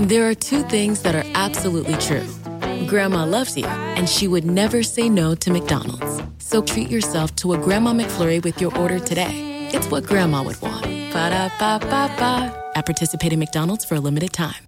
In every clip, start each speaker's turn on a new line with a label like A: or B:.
A: There are two things that are absolutely true. Grandma loves you, and she would never say no to McDonald's. So treat yourself to a Grandma McFlurry with your order today. It's what Grandma would want. Ba da ba ba ba. At participating McDonald's for a limited time.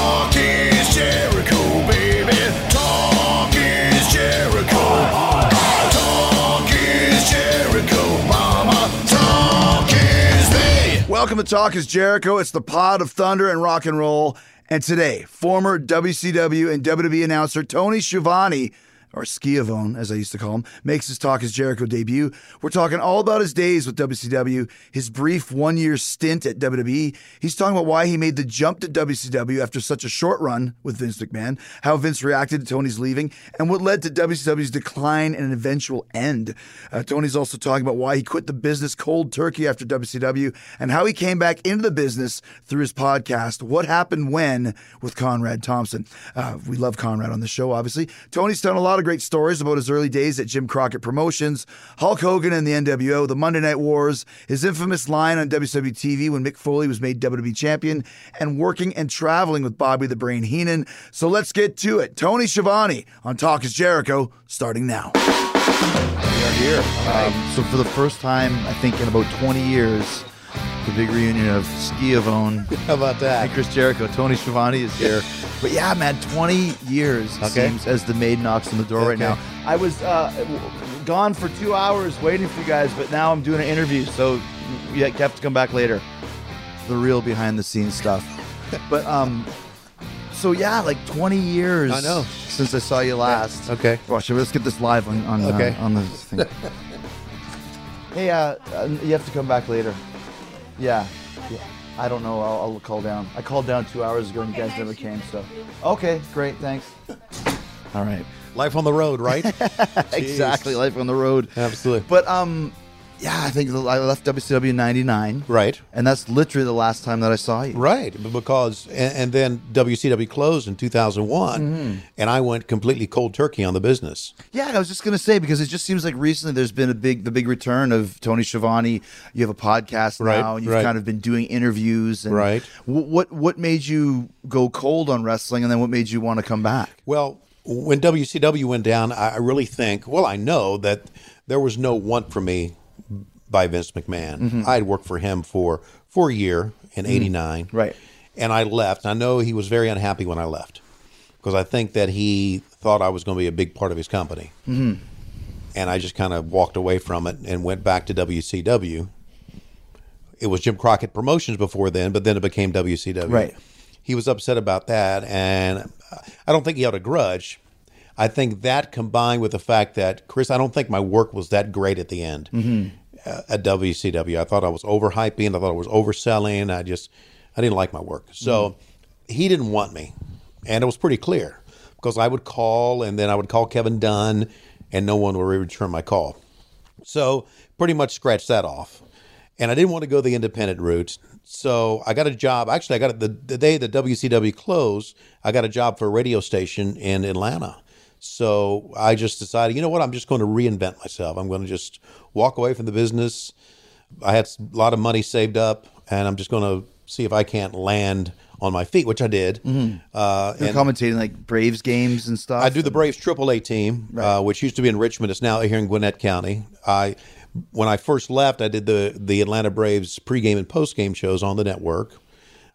B: Talk is Jericho.
C: Welcome to Talk is Jericho. It's the pod of thunder and rock and roll. And today, former WCW and WWE announcer Tony Schiavone, or Schiavone, as I used to call him, makes his Talk is Jericho debut. We're talking all about his days with WCW, his brief one year stint at WWE. He's talking about why he made the jump to WCW after such a short run with Vince McMahon, how Vince reacted to Tony's leaving, and what led to WCW's decline and an eventual end. Uh, Tony's also talking about why he quit the business cold turkey after WCW and how he came back into the business through his podcast, What Happened When, with Conrad Thompson. Uh, we love Conrad on the show, obviously. Tony's telling a lot of great stories about his early days at Jim Crockett Promotions, Hulk Hogan and the NWO, the Monday Night Wars, his infamous line on WCW TV when Mick Foley was made WWE champion, and working and traveling with Bobby the Brain Heenan. So let's get to it. Tony Schiavone on Talk is Jericho, starting now. We are here. Um, so for the first time, I think in about 20 years, the big reunion of Ski Schiavone
D: How about that?
C: and Chris Jericho. Tony Schiavone is here. But yeah, man, 20 years
D: Okay.
C: seems as the maid knocks on the door right now. I was uh, gone for two hours waiting for you guys, but now I'm doing an interview, so you have to come back later. The real behind the scenes stuff. but um, so yeah, like 20 years.
D: I know.
C: since I saw you last.
D: Okay.
C: Watch, it. let's get this live on on,
D: Okay.
C: uh, on the thing. hey, uh, uh, you have to come back later. Yeah. yeah. I don't know. I'll, I'll call down. I called down two hours ago and you guys never came. So, okay, great, thanks. All right.
D: Life on the road, right?
C: Exactly. Life on the road.
D: Absolutely.
C: But um, yeah, I think I left WCW in '99.
D: Right.
C: And that's literally the last time that I saw you.
D: Right, because and, and then WCW closed in 2001,
C: Mm-hmm.
D: and I went completely cold turkey on the business.
C: Yeah, I was just gonna say because it just seems like recently there's been a big the big return of Tony Schiavone. You have a podcast
D: Right,
C: now. And you've
D: right.
C: kind of been doing interviews. And
D: Right.
C: wh- What what made you go cold on wrestling, and then what made you want to come back?
D: Well, when WCW went down, I really think, well, I know that there was no want for me by Vince McMahon.
C: Mm-hmm.
D: I had worked for him for for a year in '89,
C: Right.
D: And I left. I know he was very unhappy when I left because I think that he thought I was going to be a big part of his company. Mm-hmm. And I just kind of walked away from it and went back to WCW. It was Jim Crockett Promotions before then, but then it became WCW.
C: Right.
D: He was upset about that, and I don't think he had a grudge. I think that combined with the fact that Chris, I don't think my work was that great at the end uh, at WCW. I thought I was overhyping. I thought I was overselling. I just, I didn't like my work. So mm-hmm. he didn't want me, and it was pretty clear because I would call, and then I would call Kevin Dunn, and no one would return my call. So pretty much scratched that off. And I didn't want to go the independent route. So I got a job. Actually, I got it the, the day the WCW closed, I got a job for a radio station in Atlanta. So I just decided, you know what? I'm just going to reinvent myself. I'm going to just walk away from the business. I had a lot of money saved up, and I'm just going to see if I can't land on my feet, which I did. Uh,
C: You're
D: and-
C: commentating like Braves games and stuff.
D: I do the Braves AAA team, uh, which used to be in Richmond. It's now here in Gwinnett County. I, when I first left, I did the the Atlanta Braves pregame and postgame shows on the network.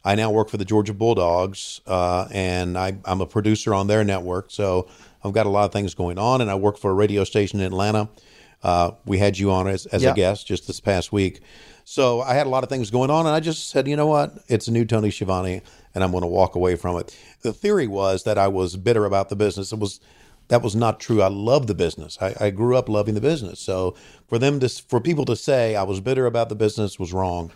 D: I now work for the Georgia Bulldogs, uh, and I, I'm a producer on their network. So I've got a lot of things going on, and I work for a radio station in Atlanta. Uh, we had you on as, as
C: Yeah.
D: a guest just this past week. So I had a lot of things going on, and I just said, you know what? It's a new Tony Schiavone, and I'm going to walk away from it. The theory was that I was bitter about the business. It was that was not true. I love the business. I, I grew up loving the business. So for them to for people to say I was bitter about the business was wrong.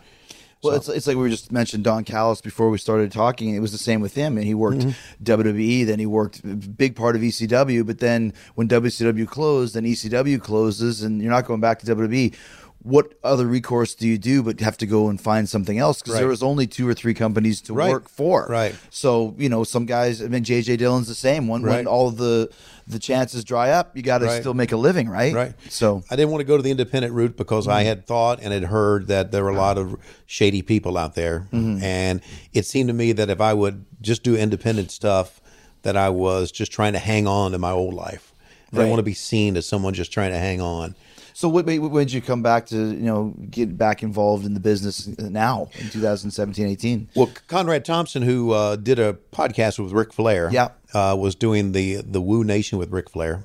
C: Well,
D: So-
C: it's, it's like we just mentioned Don Callis before we started talking. It was the same with him, and he worked
D: Mm-hmm.
C: WWE, then he worked a big part of ECW. But then when WCW closed, then ECW closes, and you're not going back to WWE. What other recourse do you do but have to go and find something else? Because there was only two or three companies to
D: Right.
C: work for.
D: Right.
C: So you know, some guys. I mean, JJ Dillon's the same. When when
D: Right.
C: all the the chances dry up, you got to
D: Right.
C: still make a living, right?
D: Right.
C: So
D: I didn't want to go to the independent route because I mm-hmm. had thought and had heard that there were a lot of shady people out there, mm-hmm. and it seemed to me that if I would just do independent stuff, that I was just trying to hang on to my old life. I
C: Right.
D: didn't want to be seen as someone just trying to hang on.
C: So what made, when did you come back to, you know, get back involved in the business now in 2017, 18?
D: Well, Conrad Thompson, who uh, did a podcast with Ric Flair,
C: Yeah.
D: uh, was doing the the Woo Nation with Ric Flair,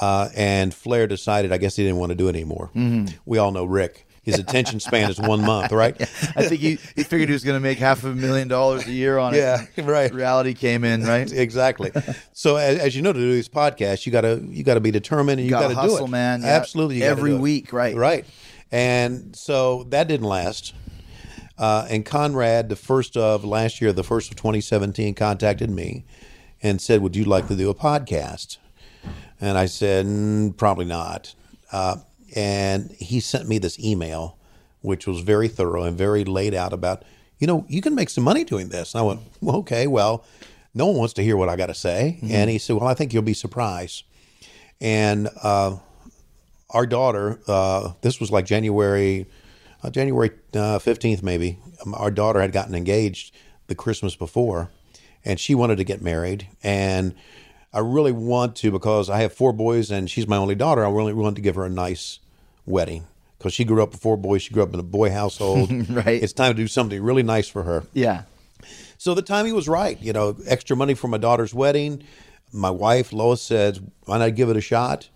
D: uh, and Flair decided, I guess he didn't want to do it anymore.
C: Mm-hmm.
D: We all know Ric; his attention span is one month, right?
C: I think he, he figured he was going to make half a million dollars a year on it.
D: Yeah, right.
C: Reality came in, right?
D: exactly. So as, as you know, to do these podcasts, you gotta you gotta be determined and you,
C: gotta
D: gotta, do
C: hustle,
D: it,
C: man. Yeah.
D: Absolutely, you
C: Every
D: do
C: week, right.
D: Right. And so that didn't last. Uh, and Conrad, the first of last year, the first of 2017, contacted me and said, "Would you like to do a podcast?" And I said, "Mm, "Probably not." Uh, and he sent me this email, which was very thorough and very laid out about, you know, you can make some money doing this. And I went, well, "Okay, well, no one wants to hear what I got to say." And he said, "Well, I think you'll be surprised." And uh, our daughter, uh, this was like January, uh, January fifteenth, maybe. Um, our daughter had gotten engaged the Christmas before, and she wanted to get married. And I really want to because I have four boys and she's my only daughter. I really want to give her a nice wedding because she grew up with four boys. She grew up in a boy household.
C: Right.
D: It's time to do something really nice for her.
C: Yeah.
D: So the timing was right. You know, extra money for my daughter's wedding. My wife Lois said, "Why not give it a shot?"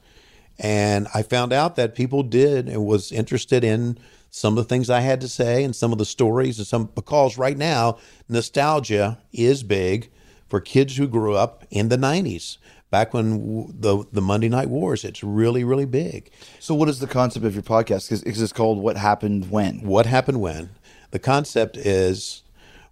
D: And I found out that people did and was interested in some of the things I had to say and some of the stories and some because right now nostalgia is big for kids who grew up in the '90s. Back when the the Monday Night Wars, it's really really big.
C: So what is the concept of your podcast? Because it's called What Happened When.
D: what happened when the concept is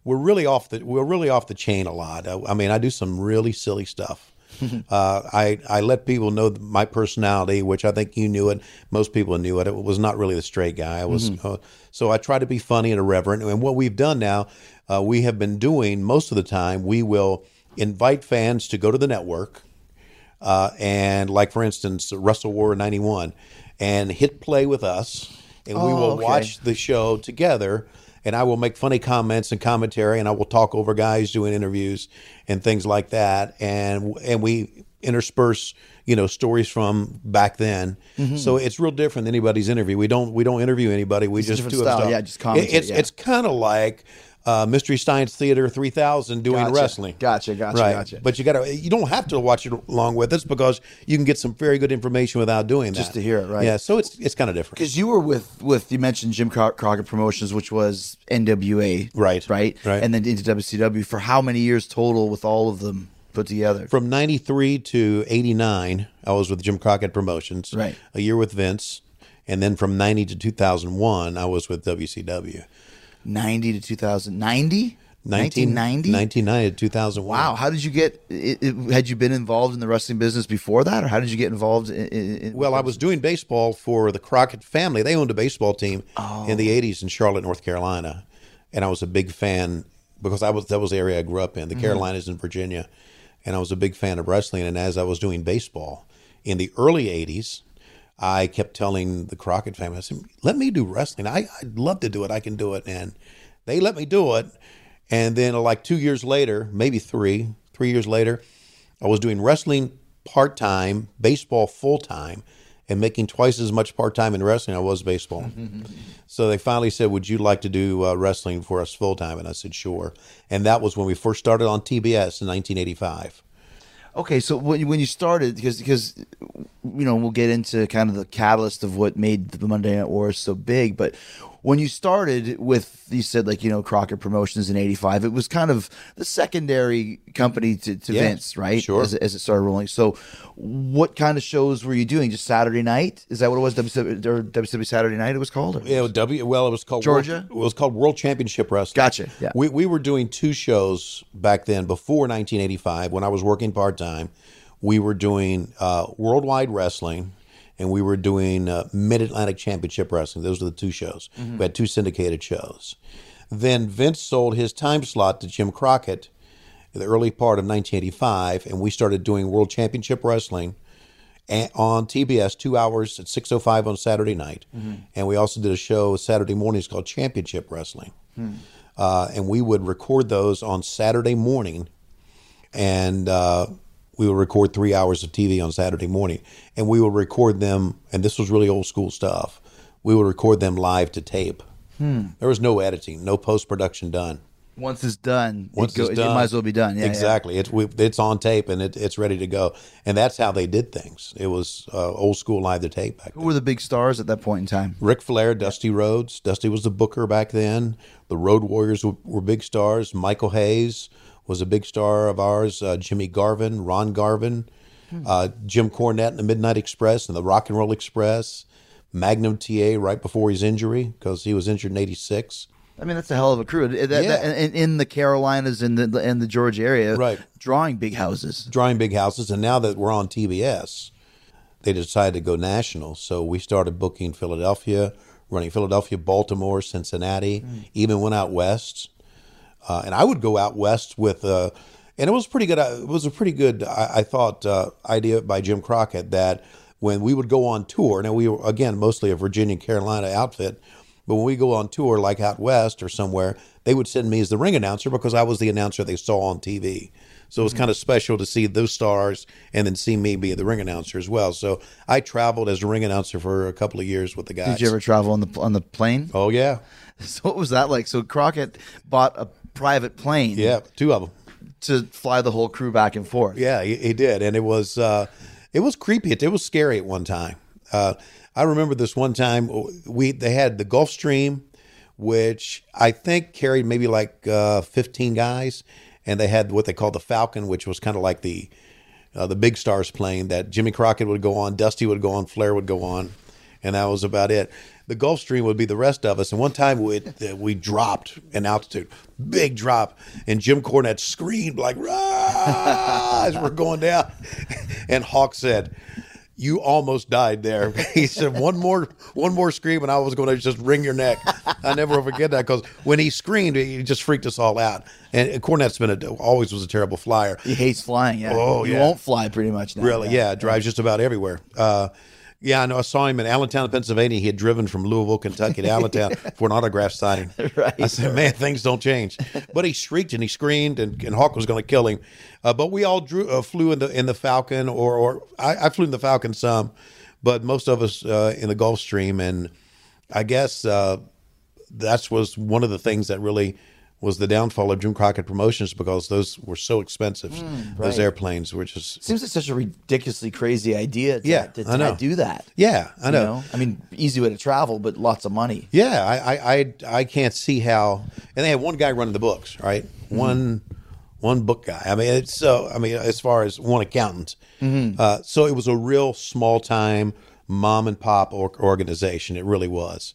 D: we're really off the we're really off the chain a lot i, I mean i do some really silly stuff uh, I, I let people know my personality, which I think you knew it. Most people knew it. It was not really the straight guy. I was uh, so I try to be funny and irreverent. And what we've done now, uh, we have been doing most of the time. We will invite fans to go to the network, uh, and like for instance, Wrestle War '91, and hit play with us, and we
C: Oh,
D: will
C: okay.
D: watch the show together. And I will make funny comments and commentary, and I will talk over guys doing interviews and things like that. And and we intersperse, you know, stories from back then.
C: Mm-hmm.
D: So it's real different than anybody's interview. We don't we don't interview anybody. We
C: It's
D: just
C: different
D: do
C: style.
D: stuff.
C: Yeah, just commentate,
D: It's
C: yeah.
D: it's kind of like uh, Mystery Science Theater 3000 doing
C: Gotcha.
D: wrestling.
C: Gotcha, gotcha,
D: right.
C: gotcha.
D: But you got to you don't have to watch it along with us because you can get some very good information without doing that.
C: Just to hear it, right.
D: Yeah. So it's it's kind of different.
C: Because you were with with you mentioned Jim Cro- Crockett Promotions, which was NWA,
D: Right,
C: Right,
D: right.
C: and then into WCW for how many years total with all of them put together?
D: From 93 to 89, I was with Jim Crockett Promotions.
C: Right.
D: A year with Vince. And then from 90 to 2001, I was with WCW.
C: Ninety to two thousand ninety. 1990?
D: 1990 to 2001.
C: Wow, how did you get? It, it, had you been involved in the wrestling business before that, or how did you get involved in? in,
D: Well, I was doing baseball for the Crockett family. They owned a baseball team in the 80s in Charlotte, North Carolina. And I was a big fan because I was that was the area I grew up in, the mm-hmm. Carolinas and Virginia. And I was a big fan of wrestling. And as I was doing baseball in the early 80s, I kept telling the Crockett family, I said, let me do wrestling. I, I'd love to do it. I can do it. And they let me do it. And then, like two years later, maybe three, three years later, I was doing wrestling part time, baseball full time, and making twice as much part time in wrestling I was baseball. so they finally said, "Would you like to do uh, wrestling for us full time?" And I said, "Sure." And that was when we first started on TBS in 1985.
C: Okay, so when you- when you started, because because you know we'll get into kind of the catalyst of what made the Monday Night Wars so big, but when you started with you said like you know Crockett Promotions in '85, it was kind of the secondary company to, to
D: Yes,
C: Vince, right?
D: sure.
C: As, it- as it started rolling. So, what kind of shows were you doing? Just Saturday night? Is that what it was? WCW, or WCW Saturday Night? It was called. Or?
D: Yeah, W. Well, it was called
C: Georgia?
D: World, it was called World Championship Wrestling.
C: Gotcha, yeah.
D: We we were doing two shows back then before 1985 when I was working part time. We were doing uh, Worldwide Wrestling, and we were doing uh, Mid Atlantic Championship Wrestling. Those were the two shows. We had two syndicated shows. Then Vince sold his time slot to Jim Crockett in the early part of 1985, and we started doing World Championship Wrestling on TBS, two hours at 6.05 on Saturday night. And we also did a show Saturday mornings called Championship Wrestling. Uh, and we would record those on Saturday morning. And uh, we would record three hours of TV on Saturday morning. And we would record them, and this was really old school stuff. We would record them live to tape. There was no editing, no post production done.
C: Once it's done,
D: Once
C: it, go,
D: it's done,
C: it might as well be done. Yeah, yeah.
D: exactly. It's we, it's on tape and it, it's ready to go, and that's how they did things. It was uh, old school live to tape back
C: Who
D: then.
C: were the big stars at that point in time?
D: Ric Flair, Dusty Rhodes. Dusty was the booker back then. The Road Warriors were, were big stars. Michael Hayes was a big star of ours. Uh, Jimmy Garvin, Ron Garvin, uh, Jim Cornette and the Midnight Express and the Rock and Roll Express. Magnum TA right before his injury because he was injured in '86.
C: I mean, that's a hell of a crew. That, that-
D: Yeah.
C: and in the Carolinas and the and the Georgia area,
D: Right.
C: Drawing big houses.
D: drawing big houses. And now that we're on TBS, they decided to go national. So we started booking Philadelphia, running Philadelphia, Baltimore, Cincinnati, even went out west. Uh, and I would go out west with, uh, and it was pretty good. uh, It was a pretty good, I, I thought, uh, idea by Jim Crockett that when we would go on tour, now we were again mostly a Virginia Carolina outfit, but when we go on tour like out west or somewhere, they would send me as the ring announcer because I was the announcer they saw on TV. So it was kind of special to see those stars and then see me be the ring announcer as well. So I traveled as a ring announcer for a couple of years with the guys.
C: Did you ever travel on the on the plane?
D: Oh yeah,
C: So what was that like? So Crockett bought a private plane,
D: yeah, two of them.
C: to fly the whole crew back and forth.
D: Yeah, he, he did, and it was uh, it was creepy. It, it was scary at one time. Uh, I remember this one time we they had the Gulfstream, which I think carried maybe like uh, fifteen guys, and they had what they called the Falcon, which was kind of like the uh, the big stars plane that Jimmy Crockett would go on, Dusty would go on, Flair would go on, and that was about it. The Gulfstream would be the rest of us. And one time we we dropped in altitude, big drop, and Jim Cornette screamed like as we're going down, and Hawk said. You almost died there. He said one more, one more scream, and I was going to just wring your neck. I never will forget that because when he screamed, he just freaked us all out. And Cornette's been a, always was a terrible flyer.
C: He hates flying. Yeah.
D: Oh,
C: you
D: yeah.
C: won't fly pretty much now.
D: Really? Yeah, drives just about everywhere. Uh, yeah, I know. I saw him in Allentown, Pennsylvania. He had driven from Louisville, Kentucky to Allentown for an autograph signing.
C: Right.
D: I said, man, things don't change. But he shrieked and he screamed, and, and Hawk was going to kill him. Uh, but we all drew, uh, flew in the in the Falcon, or or I, I flew in the Falcon some, but most of us uh, in the Gulfstream, and I guess uh, that was one of the things that really was the downfall of Jim Crockett Promotions because those were so expensive. Those
C: Mm, right.
D: airplanes were just
C: Seems like such a ridiculously crazy idea. To,
D: Yeah,
C: to, to
D: I know.
C: do that.
D: Yeah, I
C: You
D: know.
C: I mean, easy way to travel, but lots of money.
D: Yeah, I, I, I, I can't see how. And they had one guy running the books, right? One, one book guy. I mean, it's so. I mean, as far as one accountant. Uh, so it was a real small time mom and pop or, organization. It really was,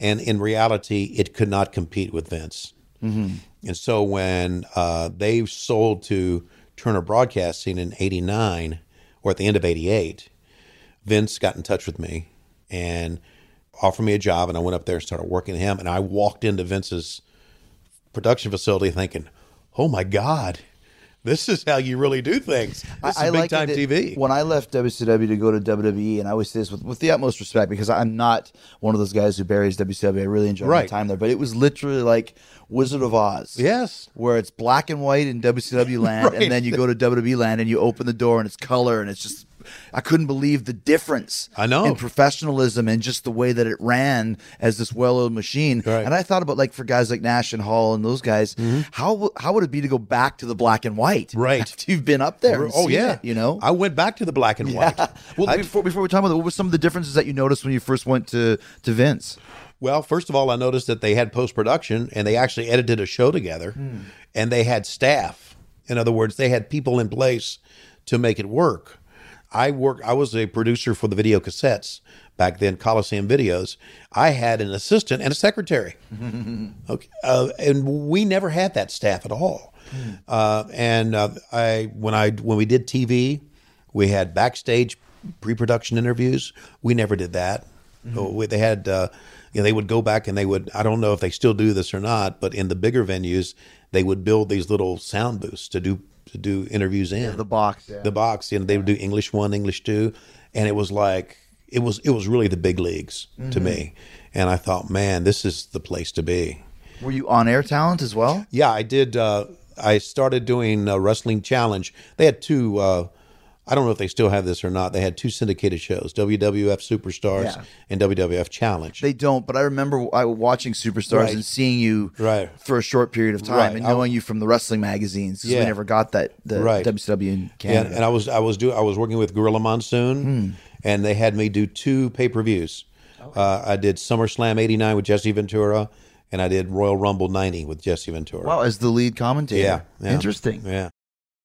D: and in reality, it could not compete with Vince. And so when uh, they sold to Turner Broadcasting in '89, or at the end of '88, Vince got in touch with me and offered me a job, and I went up there and started working with him. And I walked into Vince's production facility thinking, "Oh my God, this is how you really do things. This is big
C: like
D: time TV."
C: When I left WCW to go to WWE, and I always say this with, with the utmost respect because I'm not one of those guys who buries WCW. I really enjoyed my
D: Right.
C: time there, but it was literally like Wizard of Oz.
D: Yes.
C: where it's black and white in WCW land,
D: Right.
C: and then you go to WWE land and you open the door and it's color, and it's just. I couldn't believe the difference.
D: I know.
C: in professionalism and just the way that it ran as this well-oiled machine.
D: Right.
C: And I thought about like for guys like Nash and Hall and those guys, how w- how would it be to go back to the black and white?
D: Mm-hmm. Right.
C: you've been up there.
D: oh yeah,
C: it, you know.
D: I went back to the black and white.
C: well,
D: I-
C: before before we talk about that, what were some of the differences that you noticed when you first went to to Vince?
D: Well, first of all, I noticed that they had post production and they actually edited a show together and they had staff. In other words, they had people in place to make it work. I work I was a producer for the video cassettes back then, Coliseum Videos. I had an assistant and a secretary. okay. Uh, and we never had that staff at all. Uh, and uh, I when I when we did TV, we had backstage pre-production interviews. We never did that. So we- They had, uh, you know, they would go back and they would. I don't know if they still do this or not, but in the bigger venues, they would build these little sound booths to do to do interviews in
C: The box. Yeah.
D: the box. and they would do English one, English two, and it was like it was it was really the big leagues to me. And I thought, man, this is the place to be.
C: Were you on air talent as well?
D: Yeah, I did. Uh, I started doing uh, Wrestling Challenge. They had two. Uh, I don't know if they still have this or not. They had two syndicated shows: WWF Superstars
C: Yeah.
D: and WWF Challenge.
C: They don't, but I remember I watching Superstars
D: Right.
C: and seeing you
D: Right.
C: for a short period of time
D: Right.
C: and
D: I-
C: knowing you from the wrestling magazines because
D: Yeah.
C: we never got that the
D: Right.
C: WCW in
D: and,
C: Canada.
D: and I was I was do I was working with Gorilla Monsoon,
C: Hmm.
D: and they had me do two pay per views. Uh, I did SummerSlam '89 with Jesse Ventura, and I did Royal Rumble '90 with Jesse Ventura.
C: wow, as the lead commentator.
D: yeah, yeah.
C: Interesting.
D: Yeah.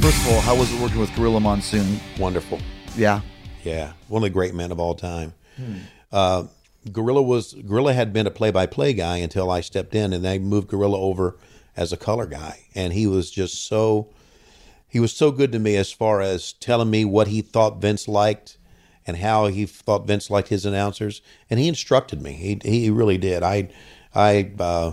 C: First of all, how was it working with Gorilla Monsoon?
D: Wonderful.
C: Yeah.
D: Yeah, one of the great men of all time. Uh, Gorilla was Gorilla had been a play-by-play guy until I stepped in, and they moved Gorilla over as a color guy, and he was just so he was so good to me as far as telling me what he thought Vince liked and how he thought Vince liked his announcers, and he instructed me. He he really did. I I uh,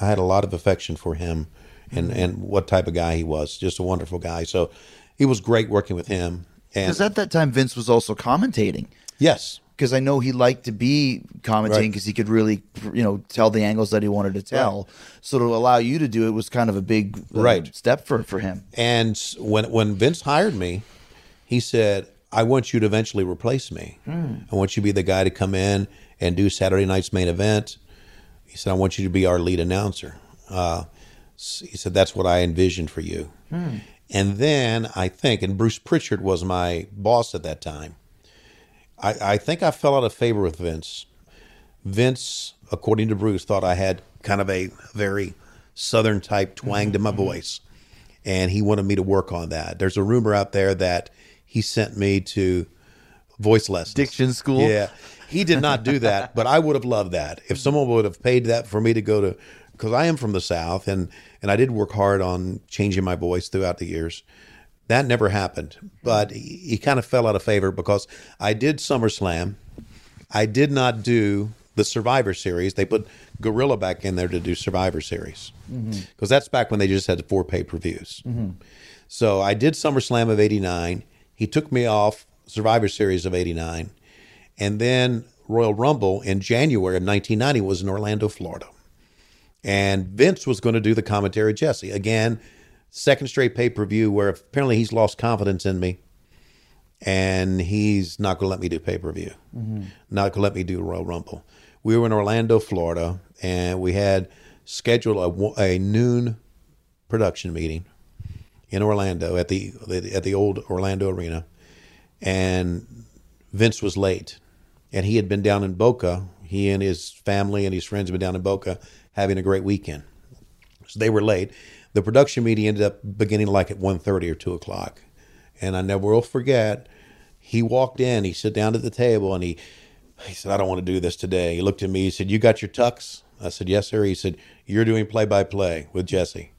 D: I had a lot of affection for him, and and what type of guy he was. Just a wonderful guy. So he was great working with him.
C: Because at that time, Vince was also commentating.
D: yes,
C: Because I know he liked to be commentating
D: Right.
C: because he could really, you know, tell the angles that he wanted to tell. So to allow you to do it was kind of a big uh,
D: Right.
C: step for for him.
D: And when when Vince hired me, he said, "I want you to eventually replace me. I want you to be the guy to come in and do Saturday night's main event." He said, "I want you to be our lead announcer." Uh, he said, "That's what I envisioned for you." Hmm. And then I think, and Bruce Pritchard was my boss at that time. I, I think I fell out of favor with Vince. Vince, according to Bruce, thought I had kind of a very southern type twang to my mm-hmm. voice, and he wanted me to work on that. There's a rumor out there that he sent me to voice lessons,
C: Diction school?
D: Yeah, he did not do that, but I would have loved that if someone would have paid that for me to go to, because I am from the South, and and I did work hard on changing my voice throughout the years. That never happened, but he, he kind of fell out of favor because I did SummerSlam. I did not do the Survivor Series. They put Gorilla back in there to do Survivor Series mm-hmm. because that's back when they just had four pay per views. Mm-hmm. So I did SummerSlam of '89. He took me off Survivor Series of '89, and then Royal Rumble in January of 1990 was in Orlando, Florida. And Vince was going to do the commentary. Jesse again, second straight pay per view where apparently he's lost confidence in me, and he's not going to let me do pay per view. Mm-hmm. Not going to let me do Royal Rumble. We were in Orlando, Florida, and we had scheduled a, a noon production meeting in Orlando at the at the old Orlando Arena, and Vince was late, and he had been down in Boca. He and his family and his friends had been down in Boca having a great weekend. So they were late. The production meeting ended up beginning like at 1.30 or two o'clock, and I never will forget. He walked in. He sat down at the table, and he he said, "I don't want to do this today." He looked at me. He said, "You got your tux?" I said, "Yes, sir." He said, you're doing play by play with Jesse.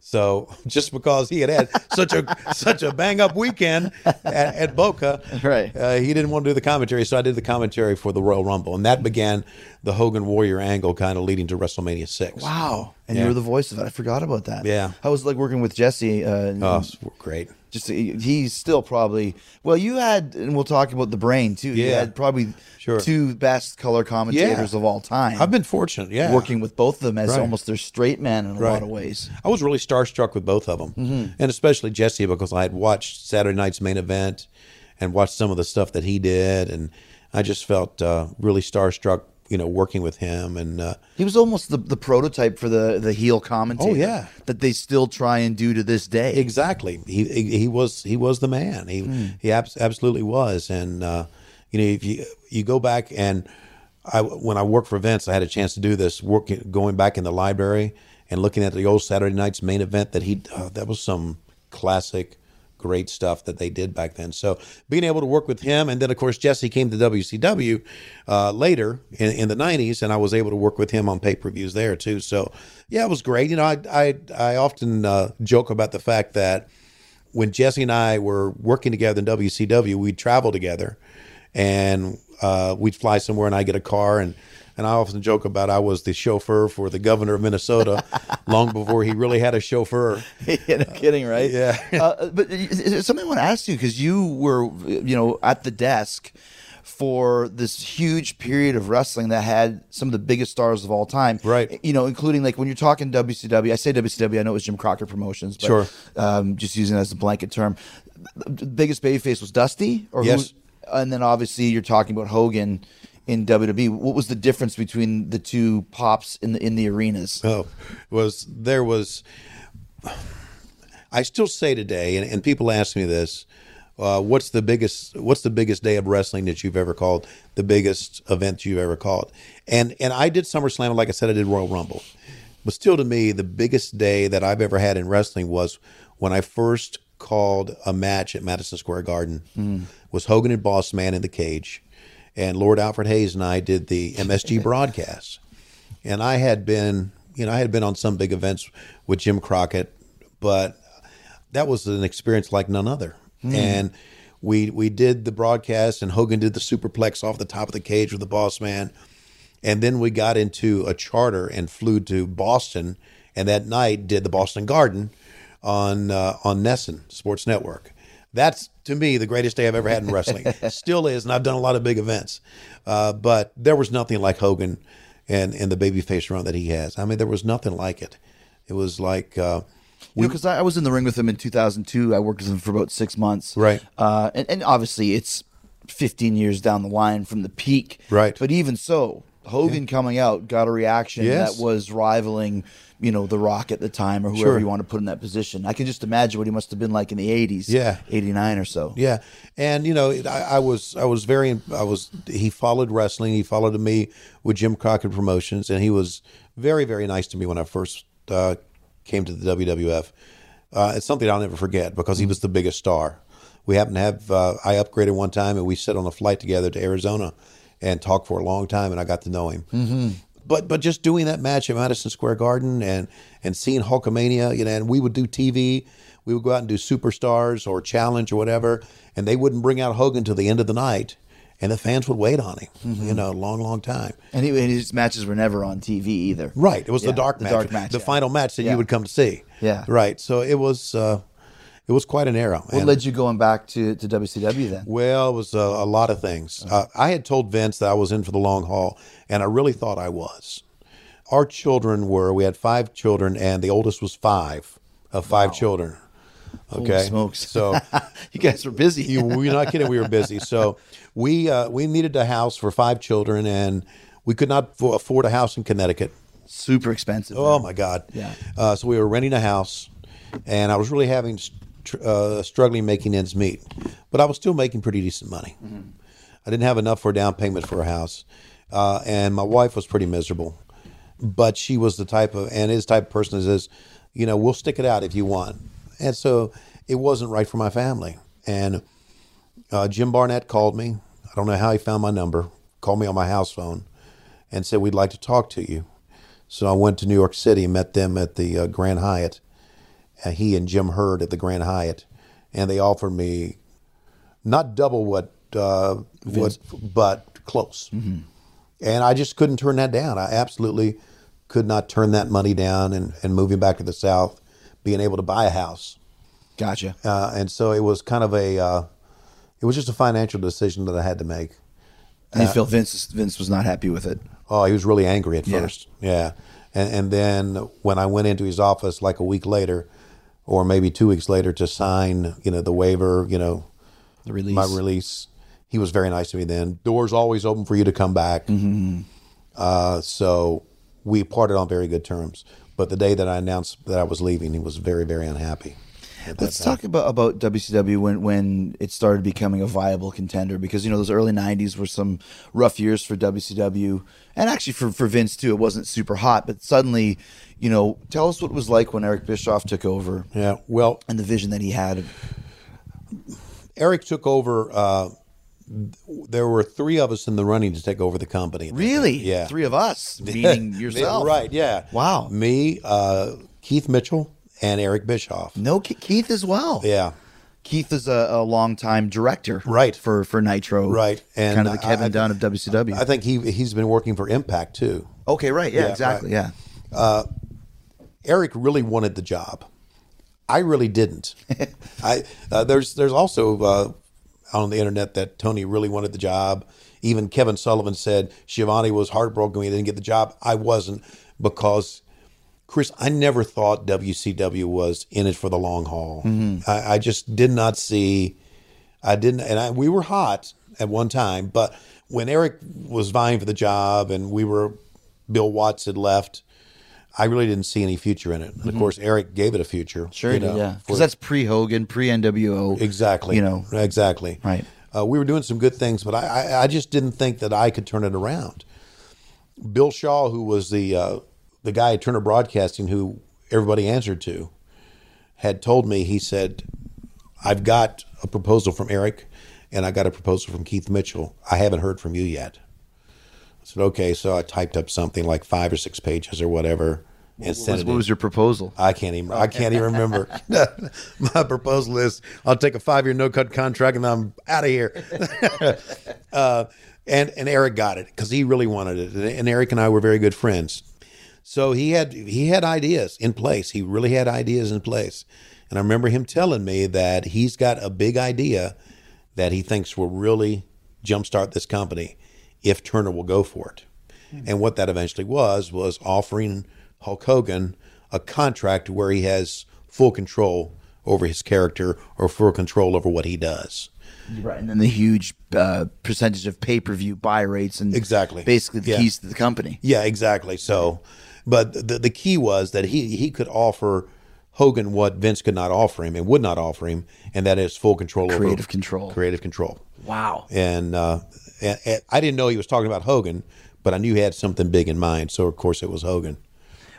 D: So just because he had had such a such a bang up weekend at, at Boca,
C: Right.
D: Uh, he didn't want to do the commentary, so I did the commentary for the Royal Rumble, and that began the Hogan Warrior angle, kind of leading to WrestleMania six.
C: Wow. And
D: Yeah.
C: you were the voice of it. I forgot about that.
D: Yeah.
C: I was like working with Jesse. Uh,
D: Oh, great.
C: just he's still probably well. You had, and we'll talk about the brain too. You
D: Yeah.
C: had probably
D: Sure.
C: two best color commentators
D: Yeah.
C: of all time.
D: I've been fortunate, yeah,
C: working with both of them as
D: Right.
C: almost their straight man in a
D: Right.
C: lot of ways.
D: I was really starstruck with both of them,
C: Mm-hmm.
D: and especially Jesse because I had watched Saturday night's main event and watched some of the stuff that he did, and I just felt uh, really starstruck, you know, working with him. And uh,
C: He was almost the, the prototype for the the heel commentator.
D: Oh, yeah.
C: that they still try and do to this day.
D: exactly, he he he was he was the man. He
C: Hmm.
D: he abs- absolutely was. And uh, you know, if you you go back and I when I worked for Vince, I had a chance to do this, working going back in the library and looking at the old Saturday night's main event that he uh, that was some classic great stuff that they did back then. So being able to work with him, and then of course Jesse came to WCW uh, later in, in the '90s, and I was able to work with him on pay per views there too. So yeah, it was great. You know, I I, I often uh, joke about the fact that when Jesse and I were working together in WCW, we'd travel together, and uh, we'd fly somewhere, and I get a car and. And I often joke about I was the chauffeur for the governor of Minnesota long before he really had a chauffeur.
C: yeah, no kidding, right?
D: Yeah.
C: uh, but something I want to ask you because you were, you know, at the desk for this huge period of wrestling that had some of the biggest stars of all time.
D: Right.
C: You know, including like when you're talking WCW. I say WCW. I know it was Jim Crockett Promotions. But,
D: Sure.
C: Um, just using it as a blanket term. The biggest babyface was Dusty, or who-
D: Yes.
C: and then obviously you're talking about Hogan in WWE. What was the difference between the two pops in the in the arenas?
D: Oh, was there was. I still say today, and, and people ask me this: uh, What's the biggest? What's the biggest day of wrestling that you've ever called? The biggest event you've ever called? And and I did SummerSlam, like I said, I did Royal Rumble, but still, to me, the biggest day that I've ever had in wrestling was when I first called a match at Madison Square Garden. Was Hogan and Boss Man in the cage, and Lord Alfred Hayes and I did the MSG broadcast and I had been, you know, I had been on some big events with Jim Crockett, but that was an experience like none other. And we we did the broadcast, and Hogan did the superplex off the top of the cage with the Boss Man, and then we got into a charter and flew to Boston, and that night did the Boston Garden on uh, on NESN Sports Network. That's to me the greatest day I've ever had in wrestling. Still is, and I've done a lot of big events, uh, but there was nothing like Hogan and and the babyface run that he has. I mean, there was nothing like it. It was like uh,
C: because I, I was in the ring with him in 2002. I worked with him for about six months.
D: Right.
C: Uh, and, and obviously, it's 15 years down the line from the peak.
D: Right.
C: But even so, Hogan coming out got a reaction
D: Yes.
C: that was rivaling, you know, The Rock at the time or whoever
D: Sure.
C: you want to put in that position. I can just imagine what he must have been like in the 80s.
D: Yeah.
C: 89 or so.
D: Yeah, and you know, I, I was I was very I was he followed wrestling. He followed me with Jim Crockett Promotions, and he was very very nice to me when I first uh, came to the WWF. Uh, it's something I'll never forget because he was the biggest star. We happened to have uh, I upgraded one time, and we sat on a flight together to Arizona and talked for a long time, and I got to know him. Mm-hmm. But but just doing that match at Madison Square Garden and and seeing Hulkamania, you know, and we would do TV. We would go out and do Superstars or Challenge or whatever, and they wouldn't bring out Hogan till the end of the night, and the fans would wait on him, you know, a long, long time.
C: And, he, and his matches were never on TV either.
D: Right. It was
C: Yeah,
D: the dark
C: the
D: match,
C: dark match,
D: the
C: yeah.
D: final match that
C: Yeah.
D: you would come to see.
C: Yeah.
D: Right. So it was uh, it was quite an era.
C: What
D: And-
C: led you going back to, to WCW then?
D: Well, it was a, a lot of things. Uh, I had told Vince that I was in for the long haul, and I really thought I was. Our children were, we had five children, and the oldest was five of five children. Okay.
C: smokes.
D: So
C: you guys were busy.
D: you, we're not kidding. We were busy. So we uh, we needed a house for five children, and we could not affo- afford a house in Connecticut.
C: Super expensive.
D: Oh
C: man.
D: my God!
C: Yeah.
D: Uh, so we were renting a house, and I was really having uh, struggling making ends meet, but I was still making pretty decent money. I didn't have enough for a down payment for a house, uh, and my wife was pretty miserable. But she was the type of and is type of person that says, you know, we'll stick it out if you want, and so it wasn't right for my family. And uh, Jim Barnett called me. I don't know how he found my number. Called me on my house phone, and said we'd like to talk to you. So I went to New York City, and met them at the uh, Grand Hyatt. Uh, he and Jim Herd at the Grand Hyatt, and they offered me not double what, uh, what but close. And I just couldn't turn that down. I absolutely could not turn that money down. And, and moving back to the South, being able to buy a house,
C: Gotcha.
D: uh, and so it was kind of a, uh, it was just a financial decision that I had to make.
C: And you feel Vince Vince was not happy with it.
D: Oh, he was really angry at
C: Yeah.
D: first. Yeah. And, and then when I went into his office like a week later, or maybe two weeks later, to sign, you know, the waiver, you know,
C: The release.
D: my release, he was very nice to me then. Doors always open for you to come back.
C: Mm-hmm.
D: Uh, so we parted on very good terms. But the day that I announced that I was leaving, he was very, very unhappy.
C: Let's
D: time.
C: talk about about WCW when when it started becoming a viable contender because you know those early '90s were some rough years for WCW and actually for for Vince too. It wasn't super hot, but suddenly, you know, tell us what it was like when Eric Bischoff took over
D: Yeah. Well,
C: and the vision that he had.
D: Eric took over. Uh, there were three of us in the running to take over the company.
C: Really?
D: Yeah.
C: Three of us, meaning yourself.
D: Right, yeah.
C: Wow.
D: Me, uh, Keith Mitchell, and Eric Bischoff.
C: No, Keith as well.
D: Yeah.
C: Keith is a, a longtime director,
D: Right.
C: For for Nitro,
D: Right. And
C: kind of the Kevin
D: I-
C: Dunn of WCW.
D: I think he he's been working for Impact too.
C: okay, right, yeah,
D: Yeah,
C: exactly,
D: right.
C: yeah.
D: Eric really wanted the job. I really didn't. I uh, there's there's also uh, on the internet that Tony really wanted the job. Even Kevin Sullivan said Schiavone was heartbroken when he didn't get the job. I wasn't because Chris, I never thought WCW was in it for the long haul. I, I just did not see. I didn't, and I, we were hot at one time, but when Eric was vying for the job and we were, Bill Watts had left, I really didn't see any future in it. And of course, Eric gave it a future.
C: Sure,
D: you
C: he did, yeah, because that's pre Hogan, pre NWO.
D: exactly,
C: You know,
D: exactly,
C: Right.
D: Uh, we were doing some good things, but I, I, I just didn't think that I could turn it around. Bill Shaw, who was the uh, the guy at Turner Broadcasting, who everybody answered to, had told me. He said, "I've got a proposal from Eric, and I got a proposal from Keith Mitchell. I haven't heard from you yet." I said, "Okay." So I typed up something like five or six pages or whatever, and
C: What
D: sent
C: was, what was your proposal?
D: I can't even. I can't even remember. My proposal is: I'll take a five-year no-cut contract, and I'm out of here. uh, and and Eric got it because he really wanted it, and Eric and I were very good friends. So he had he had ideas in place. He really had ideas in place, and I remember him telling me that he's got a big idea that he thinks will really jumpstart this company if Turner will go for it. And what that eventually was was offering Hulk Hogan a contract where he has full control over his character or full control over what he does.
C: Right, and then the huge uh, percentage of pay per view buy rates and
D: Exactly.
C: basically the
D: Yeah.
C: keys to the company.
D: Yeah, exactly. So, but the the key was that he he could offer Hogan what Vince could not offer him and would not offer him, and that is full control over
C: Creative control.
D: Creative control.
C: Wow.
D: And, uh, and, and I didn't know he was talking about Hogan, but I knew he had something big in mind. So of course it was Hogan.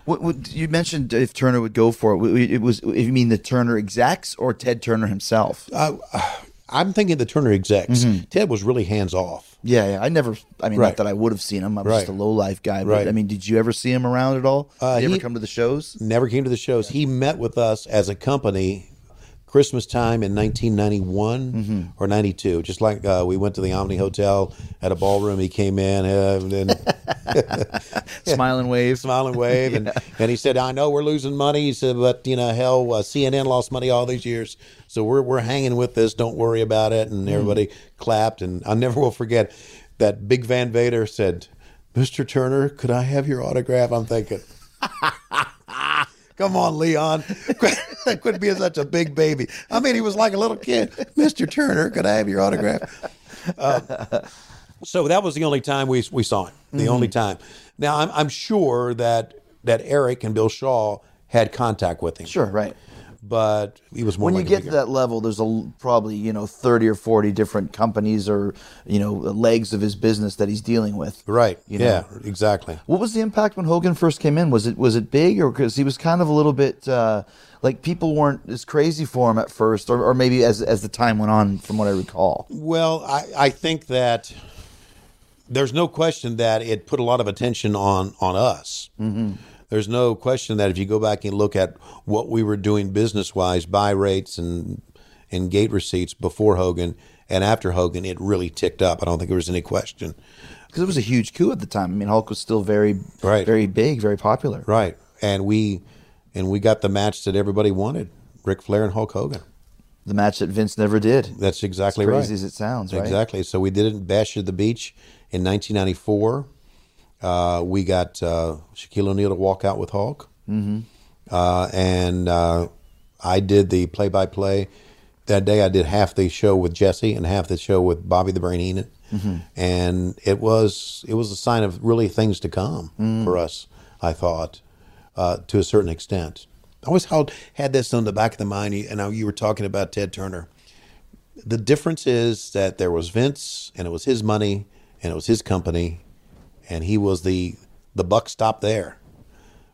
C: What, what you mentioned if Turner would go for it, it was. You mean the Turner execs or Ted Turner himself?
D: I'm thinking the Turner execs. Ted was really hands off.
C: yeah, yeah. I never. I mean,
D: Right.
C: not that I would have seen him. I was just a low life guy. But
D: Right.
C: I mean, did you ever see him around at all?
D: Uh,
C: did he ever come to the shows?
D: Never came to the shows. He met with us as a company Christmas time in 1991 or 92. Just like uh, we went to the Omni Hotel at a ballroom. He came in uh, and
C: Smile and wave.
D: smile and wave. And, and he said, I know we're losing money. He said, but, you know, hell, uh, CNN lost money all these years. So we're, we're hanging with this. Don't worry about it. And everybody clapped. And I never will forget that Big Van Vader said, Mr. Turner, could I have your autograph? I'm thinking, Come on, Leon. Quit, quit being such a big baby. I mean, he was like a little kid. Mr. Turner, could I have your autograph? Uh, so that was the only time we, we saw him. The only time. Now, I'm, I'm sure that that Eric and Bill Shaw had contact with him.
C: Sure, right.
D: But he was more
C: When you
D: like a
C: get to that level, there's a probably you know thirty or forty different companies or you know legs of his business that he's dealing with.
D: Right.
C: You know?
D: yeah, exactly.
C: What was the impact when Hogan first came in? Was it was it big, or because he was kind of a little bit uh, like people weren't as crazy for him at first, or, or maybe as as the time went on, from what I recall.
D: Well, I, I think that there's no question that it put a lot of attention on on us. Mm-hmm. There's no question that if you go back and look at what we were doing business wise, buy rates and and gate receipts before Hogan and after Hogan, it really ticked up. I don't think there was any question.
C: Because it was a huge coup at the time. I mean, Hulk was still very,
D: Right.
C: very big, very popular.
D: Right, and we and we got the match that everybody wanted: Ric Flair and Hulk Hogan.
C: The match that Vince never did.
D: That's exactly
C: As
D: right.
C: crazy as it sounds, right?
D: Exactly. So we did it in Bash at the Beach in 1994. Uh, we got uh, Shaquille O'Neal to walk out with Hulk, mm-hmm. uh, and uh, I did the play-by-play. That day, I did half the show with Jesse and half the show with Bobby the Brain Heenan, and it was it was a sign of really things to come for us. I thought, uh, to a certain extent. I always held, had this on the back of the mind, and now you were talking about Ted Turner the difference is that there was Vince and it was his money and it was his company and he was the the buck stopped there.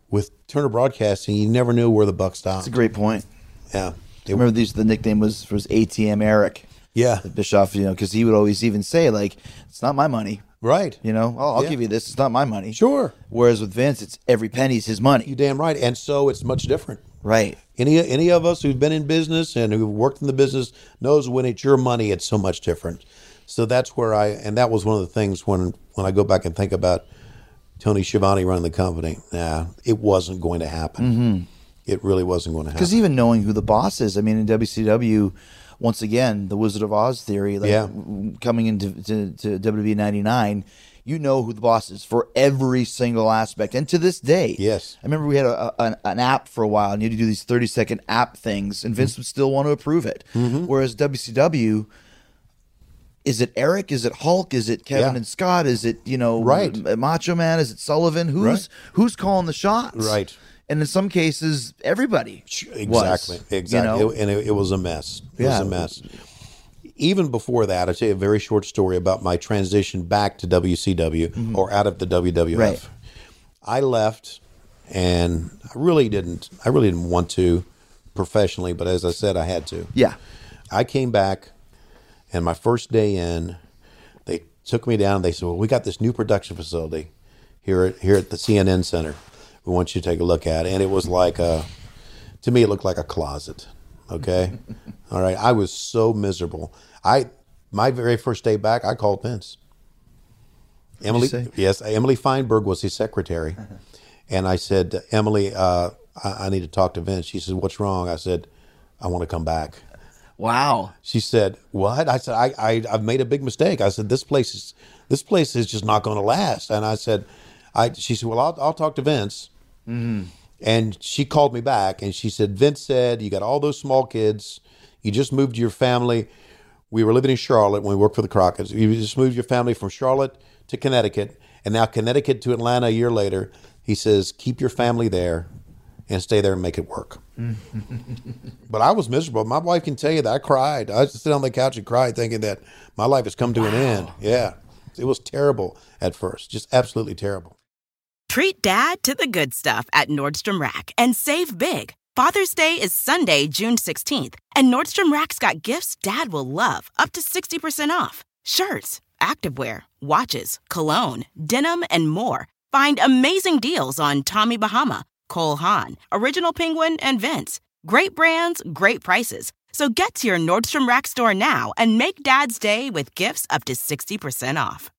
D: With Turner Broadcasting, you never knew where the buck stopped.
C: That's a great point.
D: yeah.
C: I remember these. The nickname was was ATM Eric.
D: Yeah.
C: Bischoff, you know, because he would always even say like, "It's not my money."
D: Right.
C: You know, oh, I'll
D: Yeah.
C: give you this. It's not my money.
D: Sure.
C: Whereas with Vince, it's every penny's his money.
D: You damn right. And so it's much different.
C: Right.
D: Any any of us who've been in business and who've worked in the business knows when it's your money, it's so much different. So that's where I and that was one of the things when when I go back and think about Tony Schiavone running the company. Nah, it wasn't going to happen. It really wasn't going to happen.
C: Because even knowing who the boss is, I mean, in WCW, once again, the Wizard of Oz theory, like
D: Yeah.
C: coming into to, to WWE '99, you know who the boss is for every single aspect, and to this day.
D: Yes.
C: I remember we had a, a, an, app for a while, and you had to do these 30 second app things, and
D: Mm-hmm.
C: Vince would still want to approve it. Whereas WCW. Is it Eric? Is it Hulk? Is it Kevin
D: Yeah.
C: and Scott? Is it you know
D: Right.
C: Macho Man? Is it Sullivan? Who's
D: Right.
C: who's calling the shots?
D: Right.
C: And in some cases, everybody.
D: Exactly.
C: was,
D: exactly.
C: You know?
D: It- and it, it was a mess. It
C: Yeah.
D: was a mess. Even before that, I'll tell you a very short story about my transition back to WCW or out of the WWF.
C: Mm-hmm. Right.
D: I left, and I really didn't. I really didn't want to professionally, but as I said, I had to.
C: Yeah.
D: I came back, and my first day in, they took me down. They said, "Well, we got this new production facility here at here at the CNN Center. We want you to take a look at it." And it was like a, to me, it looked like a closet. Okay, all right. I was so miserable. I my very first day back, I called Vince. Emily, yes, Emily Feinberg was his secretary, and I said, Emily, uh, I, I need to talk to Vince. She said, "What's wrong?" I said, "I want to come back."
C: Wow.
D: She said, "What?" I said, I, I I've made a big mistake." I said, "This place is this place is just not going to last." And I said, "I." She said, "Well, I'll I'll talk to Vince." Mm-hmm. And she called me back and she said, "Vince said you got all those small kids. You just moved your family. We were living in Charlotte when we worked for the Crockett's. You just moved your family from Charlotte to Connecticut, and now Connecticut to Atlanta a year later." He says, "Keep your family there." And stay there and make it work. But I was miserable. My wife can tell you that I cried. I just sit on the couch and cry, thinking that my life has come to an end. Yeah, it was terrible at first, just absolutely terrible.
E: Treat dad to the good stuff at Nordstrom Rack and save big. Father's Day is Sunday, June 16th, and Nordstrom Rack's got gifts dad will love, up to 60% off. Shirts, activewear, watches, cologne, denim, and more. Find amazing deals on Tommy Bahama, Cole Haan, Original Penguin, and Vince. Great brands, great prices. So get to your Nordstrom Rack store now and make dad's day with gifts up to 60% off.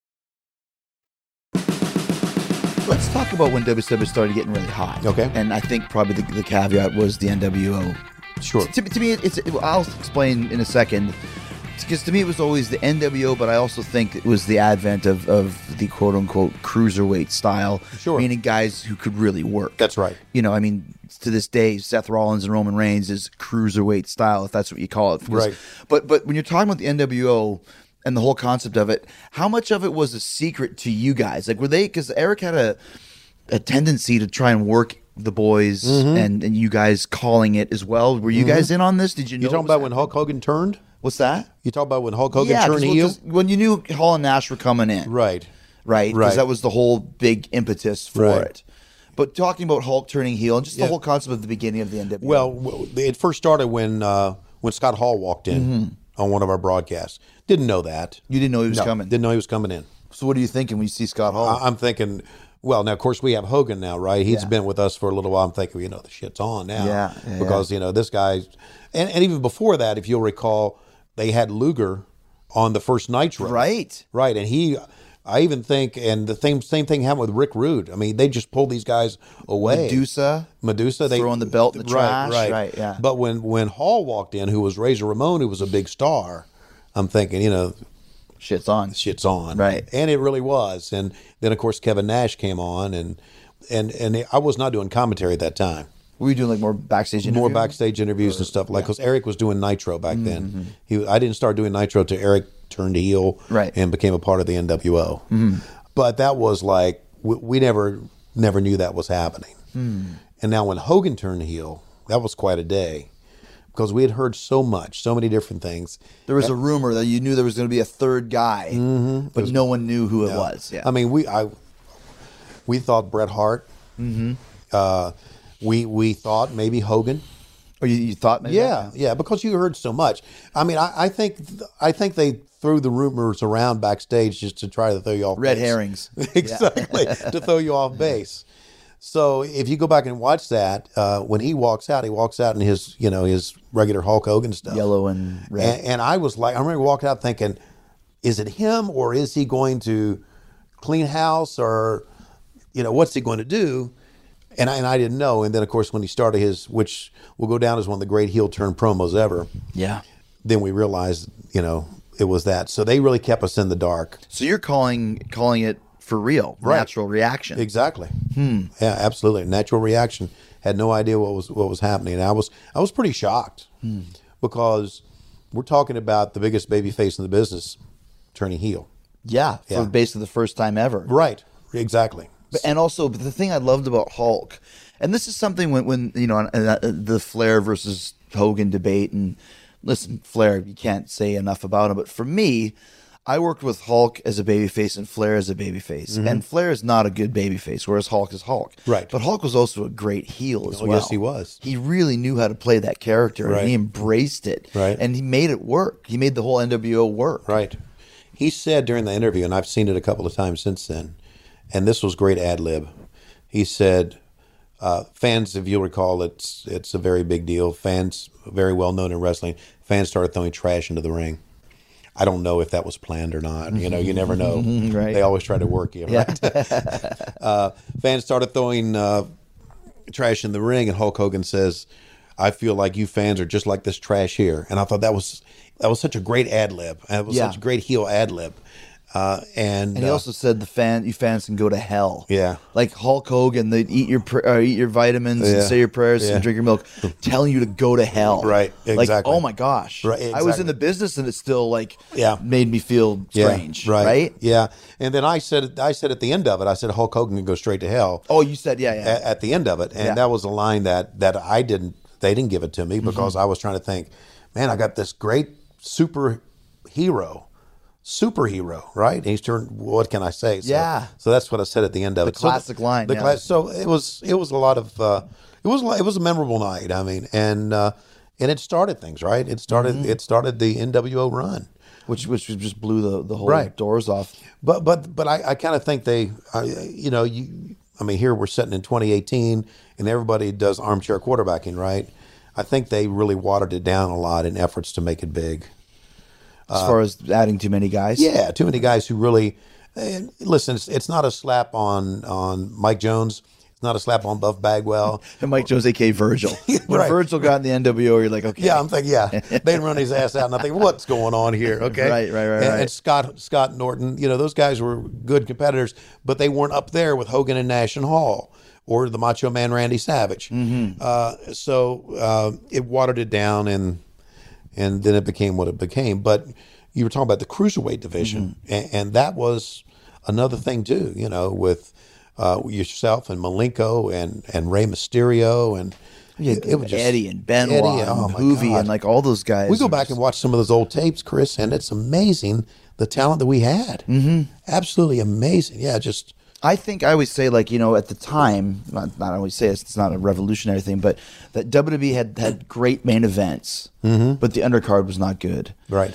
C: Let's talk about when WCW started getting really hot.
D: Okay.
C: And I think probably the, the caveat was the NWO.
D: Sure.
C: To, to me, it's. I'll explain in a second. Because to me, it was always the NWO, but I also think it was the advent of, of the quote unquote cruiserweight style.
D: Sure.
C: Meaning guys who could really work.
D: That's right.
C: You know, I mean, to this day, Seth Rollins and Roman Reigns is cruiserweight style, if that's what you call it. Because-
D: Right.
C: But but when you're talking about the NWO and the whole concept of it, how much of it was a secret to you guys? Like, were they? Because Eric had a a tendency to try and work the boys
D: Mm-hmm.
C: and and you guys calling it as well. Were you guys in on this? Did you know?
D: You talking about when? Hulk Hogan turned?
C: What's that?
D: You talk about when Hulk Hogan
C: yeah,
D: turned
C: well,
D: heel?
C: when you knew Hall and Nash were coming in,
D: Right.
C: right? Because
D: Right.
C: that was the whole big impetus for
D: Right.
C: it. But talking about Hulk turning heel and just the
D: Yeah.
C: whole concept of the beginning of the NWO.
D: Well, it first started when uh, when Scott Hall walked in on one of our broadcasts. Didn't know that.
C: you didn't know he was
D: No,
C: coming.
D: Didn't know he was coming in.
C: So what are you thinking when you see Scott Hall?
D: I- I'm thinking, well, now of course we have Hogan now, right? He's
C: Yeah.
D: been with us for a little while. I'm thinking, you know, the shit's on now,
C: Yeah, yeah,
D: because you know this guy, and, and even before that, if you'll recall, they had Luger on the first Nitro,
C: Right.
D: Right, and he. I even think, and the same same thing happened with Rick Rude. I mean, they just pulled these guys away.
C: Medusa.
D: Medusa, they
C: Throwing the belt in the
D: right,
C: trash,
D: right,
C: right, yeah.
D: But when when Hall walked in, who was Razor Ramon, who was a big star, I'm thinking, you know,
C: Shit's on.
D: shit's on,
C: Right.
D: And it really was. And then of course Kevin Nash came on, and and and I was not doing commentary at that time.
C: Were you doing like more backstage interviews?
D: More backstage interviews and stuff like because Eric was doing Nitro back
C: Mm-hmm.
D: then. He I didn't start doing Nitro till Eric turned heel,
C: Right.
D: and became a part of the NWO. But that was like we, we never never knew that was happening. And now when Hogan turned heel, that was quite a day because we had heard so much, so many different things.
C: There was a rumor that you knew there was going to be a third guy, but no one knew who it was. Yeah.
D: I mean, we I we thought Bret Hart. Mm-hmm. Uh, we we thought maybe Hogan.
C: or you, you thought maybe?
D: Yeah, yeah, because you heard so much. I mean, I, I think I think they threw the rumors around backstage just to try to throw you off
C: Red
D: base.
C: herrings.
D: exactly to throw you off base. So if you go back and watch that, uh, when he walks out, he walks out in his you know his regular Hulk Hogan stuff,
C: Yellow and red.
D: and, and I was like, I remember walking out thinking, is it him or is he going to clean house or, you know, what's he going to do? And I, and I didn't know. And then, of course, when he started his, which will go down as one of the great heel turn promos ever,
C: yeah.
D: then we realized, you know, it was that. So they really kept us in the dark.
C: So you're calling calling it for real,
D: Right.
C: natural reaction.
D: Exactly. Hmm. Yeah, absolutely. Natural reaction. Had no idea what was what was happening. And I was I was pretty shocked hmm. because we're talking about the biggest baby face in the business turning heel.
C: Yeah, yeah. for
D: Yeah.
C: basically the first time ever.
D: Right. Exactly.
C: But, and also, but the thing I loved about Hulk, and this is something when, when you know, uh, the Flair versus Hogan debate, and listen, Flair, you can't say enough about him, but for me, I worked with Hulk as a babyface and Flair as a babyface, and Flair is not a good babyface, whereas Hulk is Hulk.
D: Mm-hmm. Right.
C: But Hulk was also a great heel as
D: Oh,
C: well.
D: yes, he was.
C: He really knew how to play that character,
D: Right.
C: and he embraced it.
D: Right.
C: And he made it work. He made the whole NWO work.
D: Right. He said during the interview, and I've seen it a couple of times since then, and this was great ad lib. He said, uh, "Fans, if you'll recall, it's it's a very big deal. Fans, very well known in wrestling, fans started throwing trash into the ring. I don't know if that was planned or not. You know, you never know.
C: Right.
D: They always try to work you, right? uh, fans started throwing uh, trash in the ring, and Hulk Hogan says, "I feel like you fans are just like this trash here." And I thought that was that was such a great ad lib. It was
C: Yeah.
D: such a great heel ad lib. Uh, and
C: And he
D: uh,
C: also said the fan, you fans can go to hell.
D: Yeah.
C: like Hulk Hogan, they eat your pr- uh, eat your vitamins and say your prayers
D: Yeah.
C: and drink your milk, telling you to go to hell.
D: Right,
C: Like,
D: exactly.
C: oh my gosh.
D: Right,
C: I was in the business and it still like
D: Yeah.
C: made me feel strange.
D: Yeah, right,
C: right.
D: Yeah, and then I said, I said at the end of it, I said Hulk Hogan can go straight to hell.
C: Oh, you said yeah, yeah.
D: at, at the end of it, and
C: Yeah.
D: that was a line that that I didn't. They didn't give it to me because
C: Mm-hmm.
D: I was trying to think, man, I got this great super hero, superhero, right? And he's turned. What can I say? So,
C: Yeah.
D: So that's what I said at the end of
C: The
D: it. So
C: classic line,
D: The
C: yeah.
D: class, so it was. It was a lot of. Uh, it was. It was a memorable night. I mean, and uh, and it started things, right? It started.
C: Mm-hmm.
D: It started the NWO run.
C: which which just blew the the whole
D: Right.
C: doors off.
D: But but but I, I kind of think they, I, you know, you. I mean, here we're sitting in 2018, and everybody does armchair quarterbacking, right? I think they really watered it down a lot in efforts to make it big.
C: As far as adding too many guys.
D: Yeah, too many guys who really and listen. It's, it's not a slap on on Mike Jones. It's not a slap on Buff Bagwell.
C: And Mike Jones, aka Virgil. When
D: Right.
C: Virgil got in the NWO, you're like, okay.
D: Yeah, I'm thinking, yeah, they run his ass out, and I think, what's going on here? Okay,
C: Right, right, right,
D: And,
C: right.
D: and Scott Scott Norton, you know, those guys were good competitors, but they weren't up there with Hogan and Nash and Hall or the Macho Man Randy Savage.
C: Mm-hmm.
D: Uh, so uh, it watered it down, and and then it became what it became. But you were talking about the cruiserweight division,
C: Mm-hmm.
D: and, and that was another thing too. You know, with uh, yourself and Malenko and and Rey Mysterio and.
C: Yeah,
D: it- it was just-
C: Eddie and Benoit
D: Eddie,
C: and
D: oh my
C: Hoovy
D: God.
C: and like all those guys.
D: We go back
C: just-
D: and watch some of those old tapes, Chris, and it's amazing the talent that we had. Mm-hmm. Absolutely amazing. Yeah, just
C: I think I always say like you know at the time not, not always say this, it's not a revolutionary thing but that WWE had had great main events
D: Mm-hmm.
C: but the undercard was not good.
D: right.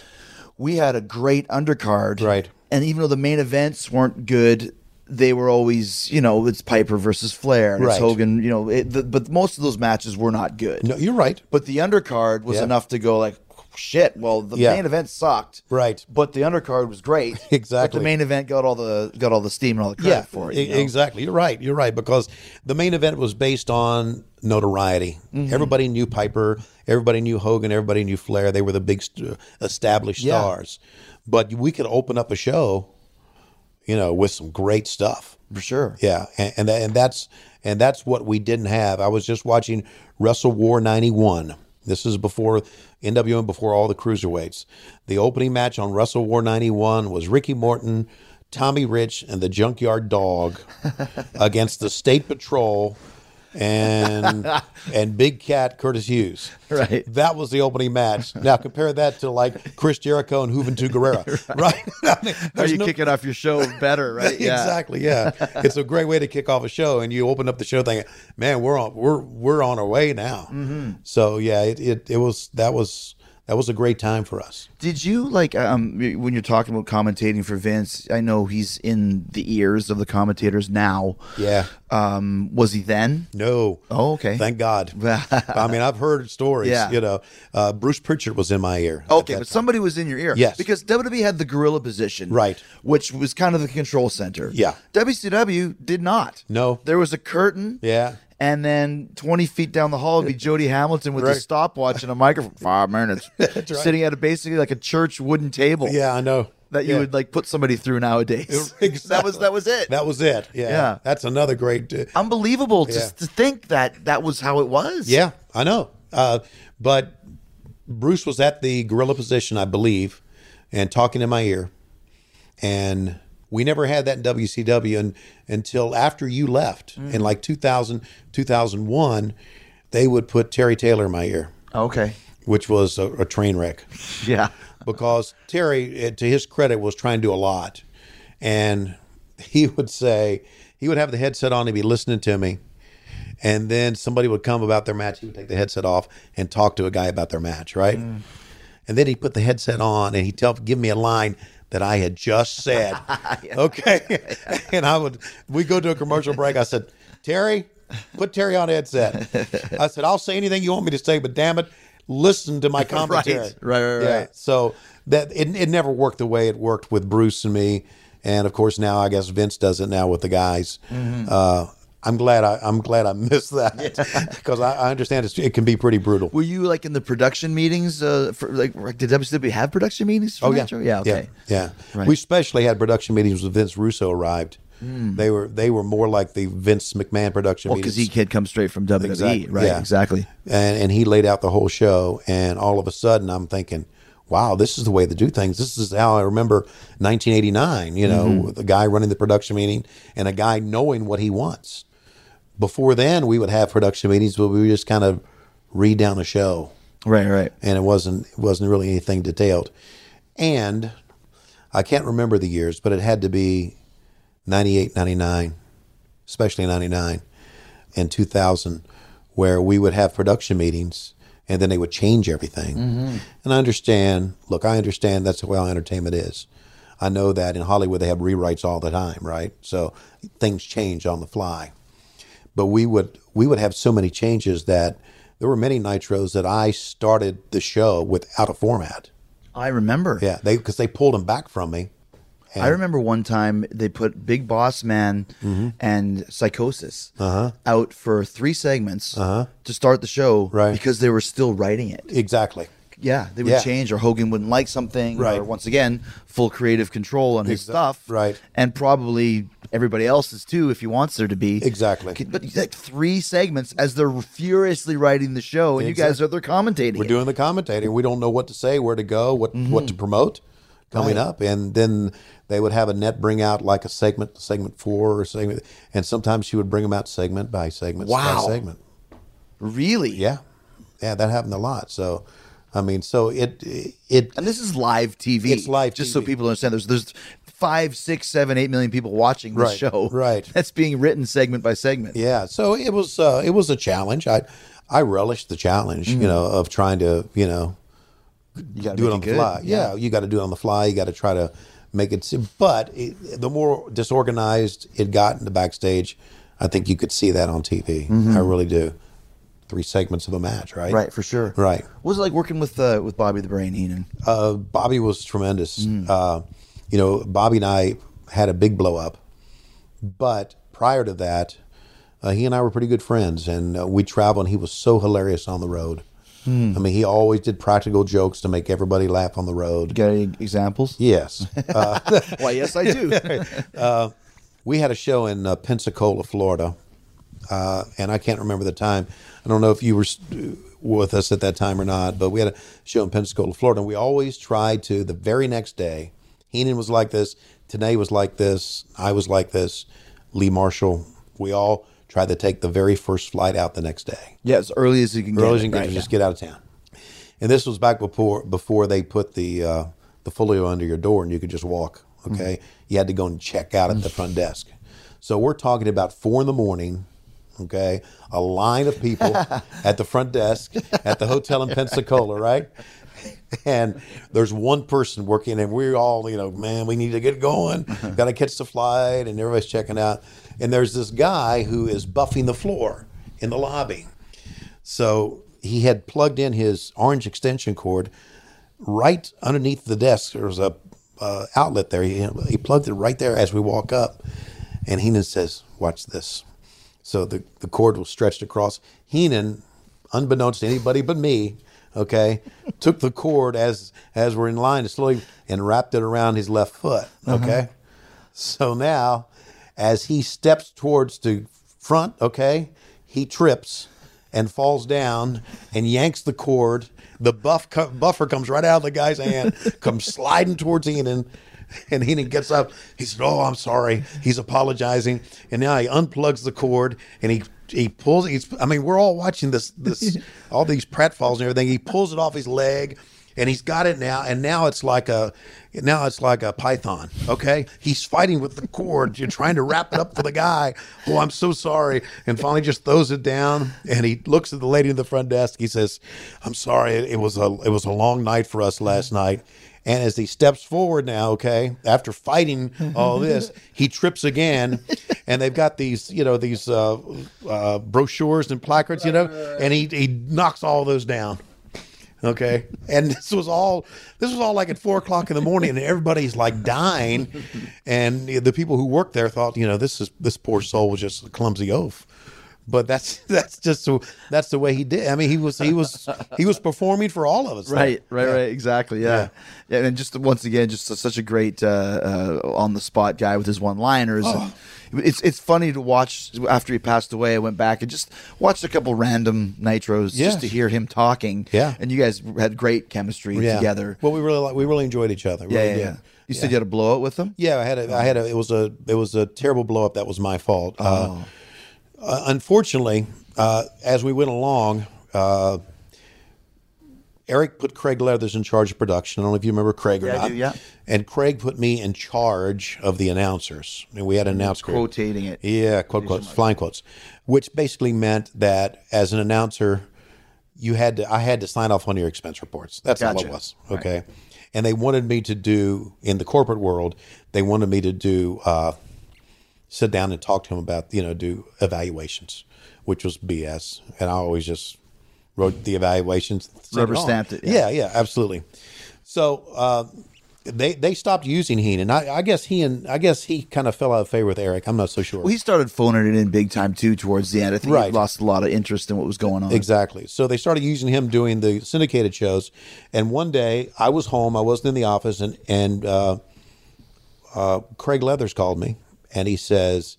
C: We had a great undercard
D: Right.
C: and even though the main events weren't good, they were always, you know, it's Piper versus Flair, and it's Hogan, you know, it, the, but most of those matches were not good.
D: No, you're right.
C: But the undercard was
D: Yeah.
C: enough to go like, shit. Well, the
D: Yeah.
C: main event sucked,
D: Right.
C: But the undercard was great,
D: Exactly.
C: But the main event got all the got all the steam and all the credit for it.
D: e-
C: you know?
D: exactly. You're right. You're right because the main event was based on notoriety.
C: Mm-hmm.
D: Everybody knew Piper. Everybody knew Hogan. Everybody knew Flair. They were the big st- established
C: Yeah.
D: stars. But we could open up a show, you know, with some great stuff.
C: for sure.
D: Yeah, and and, that, and that's and that's what we didn't have. I was just watching WrestleWar '91. This is before NWO, before all the cruiserweights. The opening match on WrestleWar '91 was Ricky Morton, Tommy Rich, and the Junkyard Dog against the State Patrol and and Big Cat Curtis Hughes.
C: Right.
D: That was the opening match. Now compare that to like Chris Jericho and Juventud Guerrera, right? I mean,
C: Are you
D: no-
C: kicking off your show better, right? Yeah.
D: exactly. Yeah, it's a great way to kick off a show, and you open up the show thinking, "Man, we're on we're we're on our way now."
C: Mm-hmm.
D: So yeah, it, it it was that was that was a great time for us.
C: Did you like um when you're talking about commentating for Vince? I know he's in the ears of the commentators now.
D: Yeah.
C: Um, was he then?
D: No.
C: Oh, okay.
D: Thank God. I mean, I've heard stories.
C: Yeah.
D: You know, uh, Bruce Pritchard was in my ear.
C: Okay, but
D: time.
C: somebody was in your ear.
D: Yes.
C: Because WWE had the gorilla position.
D: Right.
C: Which was kind of the control center.
D: Yeah.
C: WCW did not.
D: No.
C: There was a curtain.
D: Yeah.
C: And then 20 feet down the hall would be Jody Hamilton with a stopwatch and a microphone. Five minutes.
D: right.
C: Sitting at a basically like a church wooden table.
D: Yeah, I know.
C: That you
D: Yeah.
C: would like put somebody through nowadays.
D: Exactly.
C: That was that was it.
D: That was it. Yeah.
C: Yeah.
D: That's another great. Uh,
C: Unbelievable
D: Yeah.
C: just to think that that was how it was.
D: Yeah, I know. Uh, but Bruce was at the gorilla position, I believe, and talking in my ear. And we never had that in WCW and, until after you left
C: Mm.
D: in like 2000, 2001. They would put Terry Taylor in my ear,
C: Okay.
D: which was a, a train wreck
C: Yeah.
D: Because Terry, eh, to his credit, was trying to do a lot. And he would say, he would have the headset on, he'd be listening to me. And then somebody would come about their match. He would take the headset off and talk to a guy about their match, right? And then he'd put the headset on and he'd tell, give me a line that I had just said. Okay. and I would, we go to a commercial break. I said, Terry, put Terry on headset. I said, I'll say anything you want me to say, but damn it, listen to my commentary.
C: Right, right, right,
D: Yeah.
C: right.
D: So that it, it never worked the way it worked with Bruce and me, and of course now I guess Vince does it now with the guys.
C: Mm-hmm.
D: Uh, I'm glad I, I'm glad I missed that because I, I understand it's, it can be pretty brutal.
C: Were you like in the production meetings? Uh, for like, did WCW have production meetings? For
D: Oh yeah,
C: show? yeah. Okay.
D: yeah, yeah.
C: Right.
D: We especially had production meetings when Vince Russo arrived. They were they were more like the Vince McMahon production
C: Well, because he had come straight from WWE,
D: Exactly,
C: right?
D: yeah.
C: Exactly.
D: and and he laid out the whole show and all of a sudden i'm thinking wow this is the way to do things this is how i remember 1989 you know
C: Mm-hmm.
D: the guy running the production meeting and a guy knowing what he wants before then we would have production meetings where we would just kind of read down a show
C: Right. Right.
D: and it wasn't it wasn't really anything detailed and i can't remember the years but it had to be 98 99 especially 99 and 2000 where we would have production meetings and then they would change everything mm-hmm. and i understand look i understand that's the how entertainment is i know that in hollywood they have rewrites all the time right so things change on the fly but we would we would have so many changes that there were many nitros that I started the show without a format.
C: I remember.
D: Yeah, they because they pulled them back from me.
C: I remember one time they put Big Boss Man
D: Mm-hmm.
C: and Psicosis out for three segments to start the show
D: Uh-huh. Right.
C: because they were still writing it.
D: Exactly.
C: Yeah, they would
D: Yeah.
C: change, or Hogan wouldn't like something, or
D: Right.
C: once again, full creative control on his
D: Exa-
C: stuff,
D: right.
C: And probably everybody else's too, if he wants there to be.
D: Exactly.
C: But like three segments as they're furiously writing the show, and you guys are there commentating.
D: We're
C: it.
D: doing the commentating. We don't know what to say, where to go, what what to promote coming
C: Right.
D: up, and then they would have a net bring out like a segment, segment four or segment, and sometimes she would bring them out segment by segment
C: Wow.
D: by segment.
C: really,
D: Yeah, yeah, that happened a lot. So, I mean, so it it
C: And this is live TV.
D: It's live
C: Just so people understand, there's there's five, six, seven, eight million people watching this
D: Right,
C: show.
D: right.
C: That's being written segment by segment.
D: Yeah, so it was uh, it was a challenge. I I relished the challenge, you know, of trying to you know
C: You
D: do it on the fly. Yeah, you got to do it on the fly. You got to try to make it. But it, the more disorganized it got in the backstage, I think you could see that on TV. I really do. Three segments of a match, right?
C: Right, for sure.
D: Right.
C: What was it like working with uh, with Bobby the Brain Heenan?
D: Uh, Bobby was tremendous. Uh, you know, Bobby and I had a big blow up, but prior to that, uh, he and I were pretty good friends, and uh, we traveled. and He was so hilarious on the road. I mean, he always did practical jokes to make everybody laugh on the road.
C: Got any examples?
D: Yes, uh,
C: Why, yes, I do.
D: we had a show in uh, Pensacola, Florida, uh, and I can't remember the time. I don't know if you were s- with us at that time or not, but we had a show in Pensacola, Florida, and we always tried to the very next day. Heenan was like this, Tenay was like this, I was like this, Lee Marshall. We all tried to take the very first flight out the next day
C: yeah, as early as you can get.
D: early as you can
C: right,
D: get,
C: yeah.
D: just get out of town. And this was back before before they put the uh, the folio under your door and you could just walk. Okay, you had to go and check out at the front desk. So we're talking about four in the morning. Okay, a line of people at the front desk at the hotel in Pensacola, right? And there's one person working, and we're all, you know, man, we need to get going. Got to catch the flight, and everybody's checking out. And there's this guy who is buffing the floor in the lobby. So he had plugged in his orange extension cord right underneath the desk. There was a uh, outlet there. He, he plugged it right there as we walk up. And Heenan says, "Watch this." So the the cord was stretched across. Heenan, unbeknownst to anybody but me, okay, took the cord as as we're in line to slowly and wrapped it around his left foot. Uh-huh. Okay. So now, as he steps towards the front, okay, he trips and falls down and yanks the cord. The buff co- buffer comes right out of the guy's hand, comes sliding towards Heenan. And Heenan gets up. He said, "Oh, I'm sorry." He's apologizing, and now he unplugs the cord and he he pulls. He's. I mean, we're all watching this this all these pratfalls and everything. He pulls it off his leg, and he's got it now. And now it's like a now it's like a python. Okay, he's fighting with the cord. You're trying to wrap it up for the guy. Oh, I'm so sorry. And finally, just throws it down. And he looks at the lady in the front desk. He says, "I'm sorry. It, it was a it was a long night for us last night." And as he steps forward now, okay, after fighting all this, he trips again, and they've got these, you know, these uh, uh, brochures and placards, you know, and he he knocks all those down. Okay, and this was all this was all like at four o'clock in the morning, and everybody's like dying, and the people who worked there thought, you know, this is this poor soul was just a clumsy oaf, but that's that's just that's the way he did. I mean, he was he was he was performing for all of us.
C: Right, right,
D: Yeah.
C: right. Exactly. Yeah. yeah. And just once again, just such a great uh, uh, on the spot guy with his one liners.
D: Oh.
C: It's it's funny to watch after he passed away. I went back and just watched a couple random nitros
D: Yes.
C: just to hear him talking.
D: Yeah.
C: And you guys had great chemistry
D: Yeah.
C: together.
D: Well, we really like, we really enjoyed each other.
C: yeah,
D: really
C: yeah, yeah. You said you had a blowout with him.
D: Yeah, I had a, I had a, it was a, it was a terrible blow up. That was my fault. Uh, uh, unfortunately, uh, as we went along, uh, Eric put Craig Leathers in charge of production. I don't know if you remember Craig or
C: Yeah, I
D: not.
C: do, yeah.
D: And Craig put me in charge of the announcers. And we had an announcer.
C: Quotating it.
D: Yeah, quote quotes, flying quotes, which basically meant that as an announcer, you had to, I had to sign off on your expense reports. That's all it was. Okay. And they wanted me to do in the corporate world, they wanted me to do, uh, sit down and talk to him about, you know, do evaluations, which was BS. And I always just wrote the evaluations,
C: Rubber stamped it, yeah.
D: Yeah, yeah, absolutely. So, uh, they they stopped using Heenan. I, I guess he and I guess he kind of fell out of favor with Eric. I'm not so sure.
C: Well, he started phoning it in big time too towards the end. I think he lost a lot of interest in what was going on.
D: Exactly. So they started using him doing the syndicated shows. And one day I was home, I wasn't in the office, and and uh, uh, Craig Leathers called me, and he says,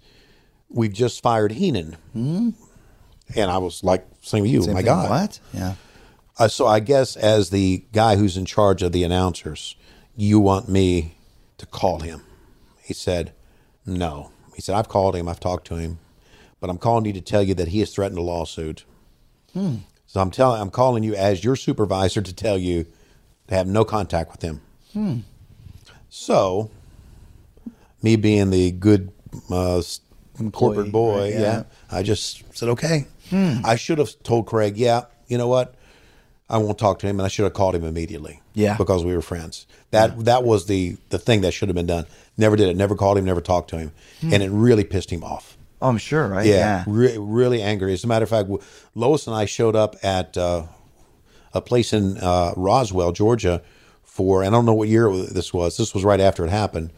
D: "We've just fired Heenan." Hmm? And I was like, "Same with you,
C: Same
D: my
C: thing.
D: God!"
C: What? Yeah.
D: Uh, so I guess as the guy who's in charge of the announcers, you want me to call him? He said, "No." He said, "I've called him. I've talked to him, but I'm calling you to tell you that he has threatened a lawsuit." Hmm. So I'm telling, I'm calling you as your supervisor to tell you to have no contact with him. Hmm. So, me being the good uh, corporate boy,
C: right,
D: yeah.
C: yeah.
D: I just said okay. I should have told Craig, yeah, you know what? I won't talk to him, and I should have called him immediately.
C: Yeah.
D: because we were friends. That that was the the thing that should have been done. Never did it. Never called him. Never talked to him, and it really pissed him off.
C: Oh, I'm sure, right?
D: Yeah, Re- really angry. As a matter of fact, Lois and I showed up at uh, a place in uh, Roswell, Georgia, for and I don't know what year this was. This was right after it happened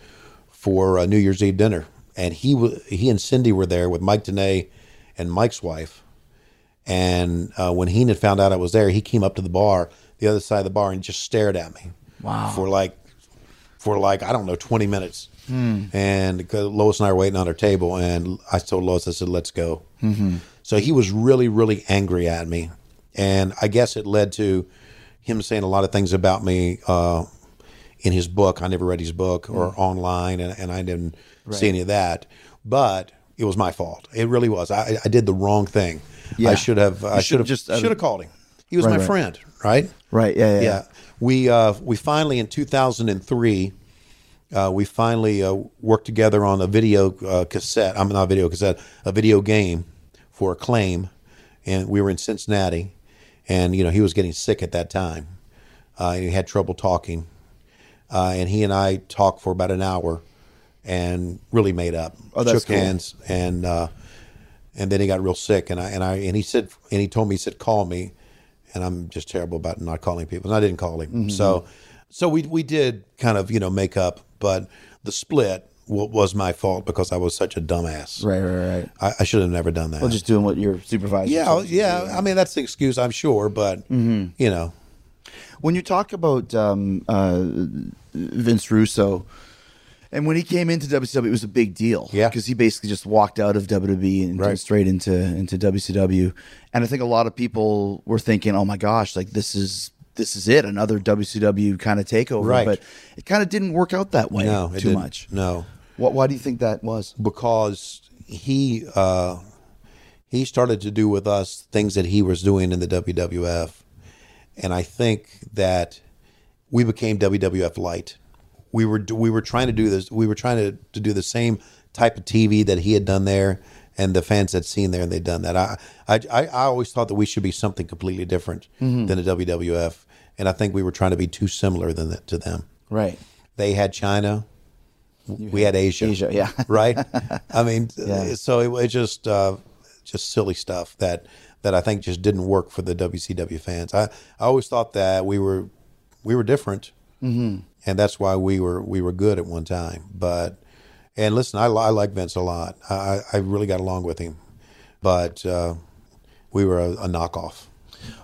D: for uh, New Year's Eve dinner, and he wa he and Cindy were there with Mike Dene and Mike's wife. And uh, when Heenan found out I was there, he came up to the bar, the other side of the bar, and just stared at me.
C: Wow.
D: For like, for like I don't know, twenty minutes. And because Lois and I were waiting on our table, and I told Lois, I said, "Let's go." Mm-hmm. So he was really, really angry at me, and I guess it led to him saying a lot of things about me uh, in his book. I never read his book or online, and, and I didn't see any of that. But it was my fault. It really was. I, I did the wrong thing.
C: Yeah.
D: I should have. I should have
C: just, uh,
D: should have called him. He was
C: Right,
D: my
C: right.
D: friend, right?
C: Right. Yeah. Yeah.
D: yeah. We uh, we finally in 2003, uh, we finally uh, worked together on a video uh, cassette. I'm not a video cassette, a video game for Acclaim, and we were in Cincinnati, and you know he was getting sick at that time. Uh, he had trouble talking, uh, and he and I talked for about an hour, and really made up.
C: Oh,
D: Shook
C: cool.
D: hands, and uh, and then he got real sick, and I and I and he said and he told me he said call me, and I'm just terrible about not calling people, and I didn't call him.
C: Mm-hmm.
D: So so we we did kind of you know make up, but the split w- was my fault because I was such a dumbass.
C: Right. Right. Right.
D: I, I should have never done that.
C: Well, just doing what your supervisor.
D: yeah,
C: tells you to
D: yeah. I mean that's the excuse, I'm sure, but
C: Mm-hmm.
D: you know,
C: When you talk about um, uh, Vince Russo, and when he came into WCW, it was a big deal.
D: Yeah.
C: because he basically just walked out of WWE and
D: Right.
C: went straight into into WCW. And I think a lot of people were thinking, "Oh my gosh, like this is." This is it, another WCW kind of takeover,
D: Right.
C: but it kind of didn't work out that way
D: no,
C: too
D: didn't.
C: much.
D: No,
C: What? Why do you think that was?
D: because he uh, he started to do with us things that he was doing in the WWF, and I think that we became WWF light. We were we were trying to do this. We were trying to, to do the same type of TV that he had done there, and the fans had seen there, and they'd done that. I I, I always thought that we should be something completely different than the WWF, and I think we were trying to be too similar than that to them.
C: Right.
D: They had Chyna. We had Asya.
C: Asya, yeah.
D: right. I mean,
C: Yeah.
D: so it, it just uh, just silly stuff that that I think just didn't work for the WCW fans. I, I always thought that we were we were different, mm-hmm. and that's why we were we were good at one time. But and listen, I, I like Vince a lot. I, I I really got along with him, but uh, we were a, a knockoff.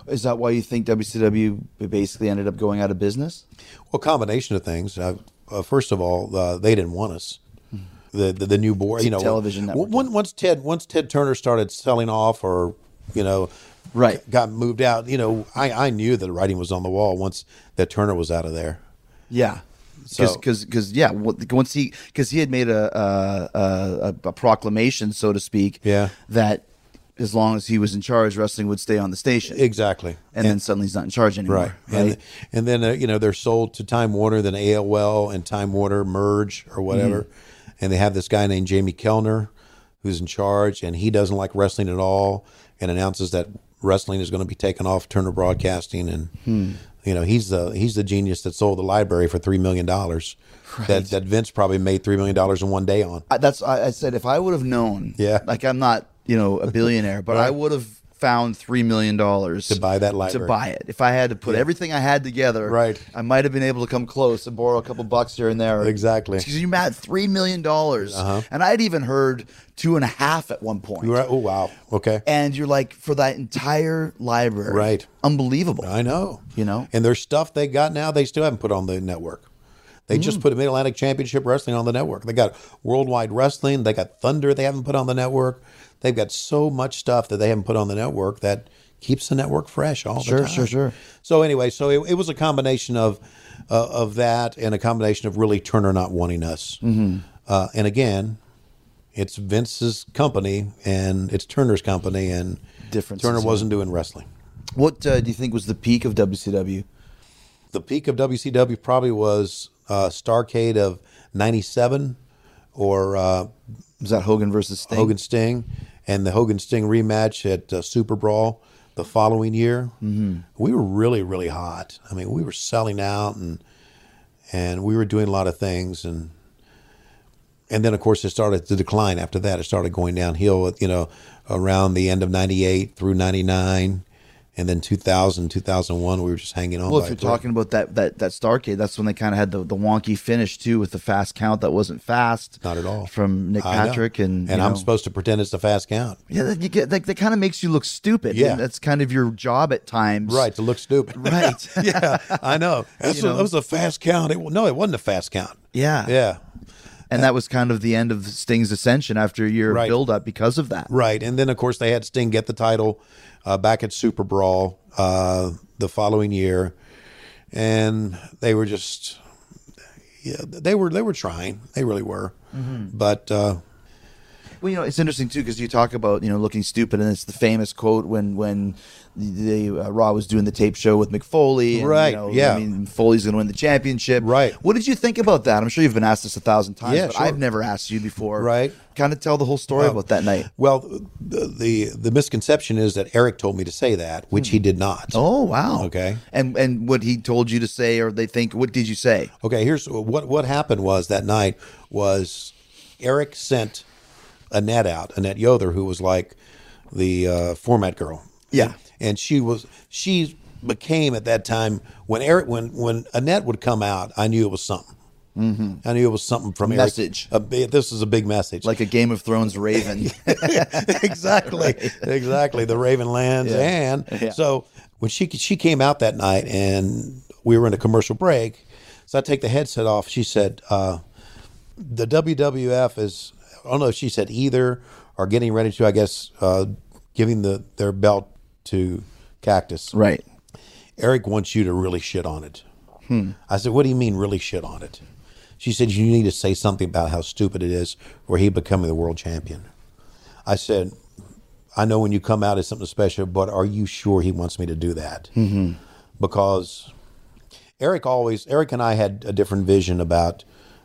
C: Is that why you think WCW basically ended up going out of business?
D: Well, a combination of things. Uh, uh, first of all, uh, they didn't want us. The, the the new board, you know,
C: television network.
D: Once, once Ted once Ted Turner started selling off, or you know,
C: Right.
D: got moved out. You know, I I knew that the writing was on the wall once that Turner was out of there.
C: Yeah.
D: So-
C: Because, because, yeah, once he, because he had made a, a, a, a proclamation, so to speak,
D: Yeah.
C: that as long as he was in charge, wrestling would stay on the station.
D: Exactly.
C: and, then suddenly he's not in charge anymore.
D: Right.
C: Right.
D: And and then uh, you know they're sold to Time Warner, then AOL and Time Warner merge or whatever,
C: Mm-hmm.
D: and they have this guy named Jamie Kellner, who's in charge, and he doesn't like wrestling at all, and announces that wrestling is going to be taken off Turner Broadcasting, and
C: Hmm.
D: you know he's the he's the genius that sold the library for three million dollars. That that Vince probably made three million dollars in one day on.
C: I, that's I, I said if I would have known,
D: Yeah.
C: like I'm not you know a billionaire, but I would have found three million dollars
D: To buy that library.
C: to buy it. If I had to put everything I had together,
D: Right.
C: I might have been able to come close and borrow a couple bucks here and there.
D: Exactly. Uh-huh.
C: Because you mad three million dollars, and I'd even heard two and a half at one point.
D: You're right. Oh wow. Okay.
C: And you're like for that entire library,
D: Right.
C: Unbelievable.
D: I know.
C: You know?
D: And there's stuff they got now they still haven't put on the network. They
C: Mm.
D: just put Mid Atlantic Championship Wrestling on the network. They got Worldwide Wrestling. They got Thunder they haven't put on the network. They've got so much stuff that they haven't put on the network that keeps the network fresh all
C: Sure,
D: the time.
C: sure, sure. sure.
D: So anyway, so it, it was a combination of uh, of that and a combination of really Turner not wanting us. Mm-hmm. Uh, and again, it's Vince's company and it's Turner's company, and
C: Differences,
D: Turner wasn't doing wrestling.
C: What uh, do you think was the peak of WCW?
D: the peak of WCW probably was uh, Starcade of '97 or uh,
C: Was that Hogan versus Sting?
D: Hogan Sting, and the Hogan Sting rematch at uh, SuperBrawl the following year, we were really, really hot. I mean, we were selling out and and we were doing a lot of things and and then of course it started to decline after that. It started going downhill, you know, around the end of 98 through 99 and then 2000, 2001 we were just hanging on
C: Well, if you're talking about that that that Starcade, that's when they kind of had the, the wonky finish too, with the fast count that wasn't fast.
D: Not at all.
C: From Nick Patrick and
D: and I'm
C: know.
D: supposed to pretend it's the fast count.
C: Yeah, that, you get that, that kind of makes you look stupid.
D: Yeah.
C: and that's kind of your job at times.
D: Right, to look stupid.
C: Right.
D: yeah, I know. That's a-
C: know.
D: that was a fast count. It, no, it wasn't a fast count.
C: Yeah.
D: Yeah.
C: And that was kind of the end of Sting's ascension after a year
D: Right.
C: of build up because of that.
D: Right, and then of course they had Sting get the title uh, back at SuperBrawl uh, the following year, and they were just, yeah, they were they were trying, they really were, but uh,
C: Well, you know, it's interesting too because you talk about you know looking stupid, and it's the famous quote when when the uh, Raw was doing the tape show with Mick Foley. And,
D: Right,
C: You know,
D: yeah.
C: I mean, Foley's going to win the championship.
D: Right.
C: What did you think about that? I'm sure you've been asked this a thousand times,
D: Yeah,
C: but
D: sure.
C: I've never asked you before.
D: Right.
C: Kind of tell the whole story
D: Um,
C: about that night.
D: well, the, the the misconception is that Eric told me to say that, which he did not.
C: Oh wow.
D: Okay.
C: And and what he told you to say, or they think, what did you say?
D: Okay, here's what what happened was that night was Eric sent Annette out, Annette Yother, who was like the uh, format girl.
C: Yeah.
D: And she was she became at that time when Eric when when Annette would come out, I knew it was something. Mm-hmm. I knew it was something from Eric.
C: Message.
D: A this is a big message.
C: Like a Game of Thrones Raven.
D: exactly, exactly. The Raven lands, and
C: Yeah.
D: so when she she came out that night, and we were in a commercial break, so I take the headset off. She said, uh, "The WWF is I don't know if she said either or getting ready to, I guess, uh, giving the their belt to Cactus.
C: right.
D: Eric wants you to really shit on it." I said, "What do you mean, really shit on it?" She said, "You need to say something about how stupid it is for he becoming the world champion." I said, I know when you come out as something special, but are you sure he wants me to do that? Mm-hmm. Because Eric always, Eric and I had a different vision about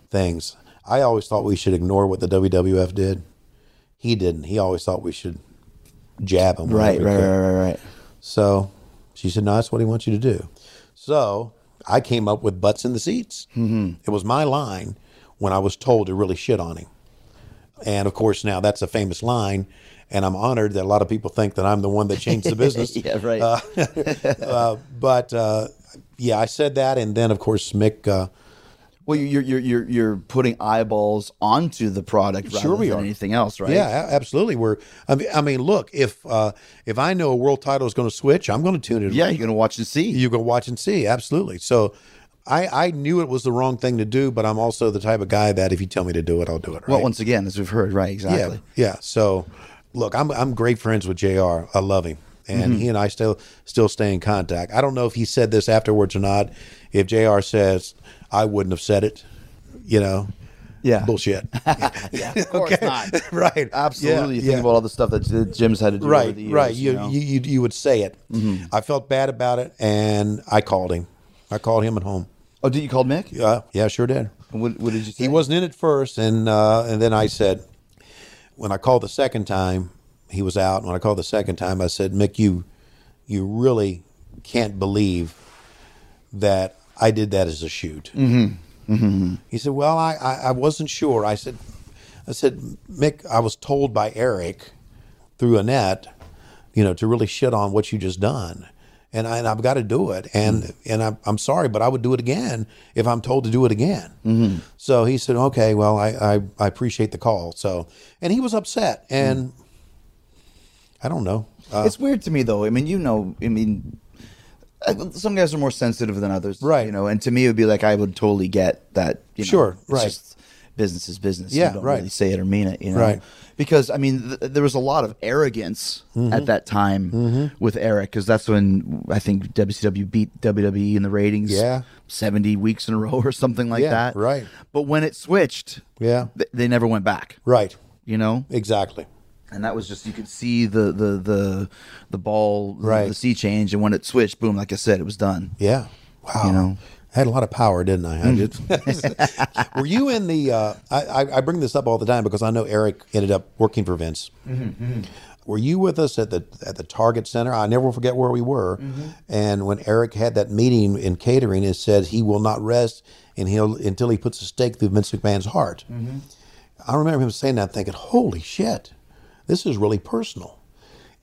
D: things. I always thought we should ignore what the WWF did. He didn't. He always thought we should jab him.
C: Right. Right. Right. Right. Right.
D: So she said, No, that's what he wants you to do. So I came up with butts in the seats. Mm-hmm. It was my line when I was told to really shit on him. And of course, now that's a famous line. And I'm honored that a lot of people think that I'm the one that changed the business.
C: Yeah. Right.
D: uh, but uh, yeah, I said that. And then, of course, Mick.
C: Well, you're you're you're you're putting eyeballs onto the product rather
D: Sure we
C: than
D: are.
C: anything else, right?
D: Yeah, absolutely. We're. I mean, I mean, look. If uh, if I know a world title is going to switch, I'm going to tune it.
C: Yeah, you're gonna watch and see.
D: you go watch and see. Absolutely. So, I I knew it was the wrong thing to do, but I'm also the type of guy that if you tell me to do it, I'll do it. Right?
C: well, once again, as we've heard, right? Exactly.
D: Yeah. Yeah. So, look, I'm I'm great friends with Jr. I love him, and
C: Mm-hmm.
D: he and I still still stay in contact. I don't know if he said this afterwards or not. If Jr. says I wouldn't have said it, you know,
C: Yeah.
D: bullshit.
C: Yeah, of course not.
D: right.
C: Absolutely.
D: Yeah,
C: you think
D: yeah.
C: about all the stuff that Jim's had to do over
D: right,
C: the years.
D: right. You,
C: know?
D: you, you you would say it. I felt bad about it, and I called him. I called him at home.
C: oh, did you call Mick?
D: Yeah, yeah, sure did.
C: What, what did you say?
D: He wasn't in at first, and uh, and then I said, when I called the second time, he was out. And when I called the second time, I said, Mick, you you really can't believe that I did that as a shoot. Mm-hmm. mm-hmm. He said, Well, I, I I wasn't sure. I said, I said, Mick, I was told by Eric through Annette, you know, to really shit on what you just done. And, I, and I've got to do it. And mm-hmm. and I'm, I'm sorry, but I would do it again if I'm told to do it again. Mm-hmm. So he said, okay, well, I, I, I appreciate the call. So, and he was upset. And mm. I don't know. Uh,
C: it's weird to me though. I mean, you know, I mean, some guys are more sensitive than others,
D: Right.
C: You know, and to me, it would be like I would totally get that. You know,
D: Sure,
C: it's
D: right.
C: just business is business.
D: Yeah,
C: you don't
D: right.
C: really say it or mean it. You know,
D: Right.
C: Because I mean, th- there was a lot of arrogance
D: Mm-hmm.
C: at that time with Eric, because that's when I think WCW beat WWE in the ratings.
D: Yeah.
C: seventy weeks in a row or something like
D: Yeah,
C: that.
D: right.
C: But when it switched,
D: Yeah.
C: th- they never went back.
D: right.
C: You know,
D: Exactly.
C: And that was just you could see the the the the ball
D: Right.
C: the sea change and when it switched boom like i said it was done
D: Yeah. Wow.
C: You know.
D: I had a lot of power, didn't I? I mm. did. Were you in the? Uh, I, I bring this up all the time because I know Eric ended up working for Vince. Mm-hmm, mm-hmm. were you with us at the at the Target Center? I never forget where we were. Mm-hmm. And when Eric had that meeting in catering, it said he will not rest and he'll until he puts a stake through Vince McMahon's heart. I remember him saying that, thinking, "Holy shit, this is really personal."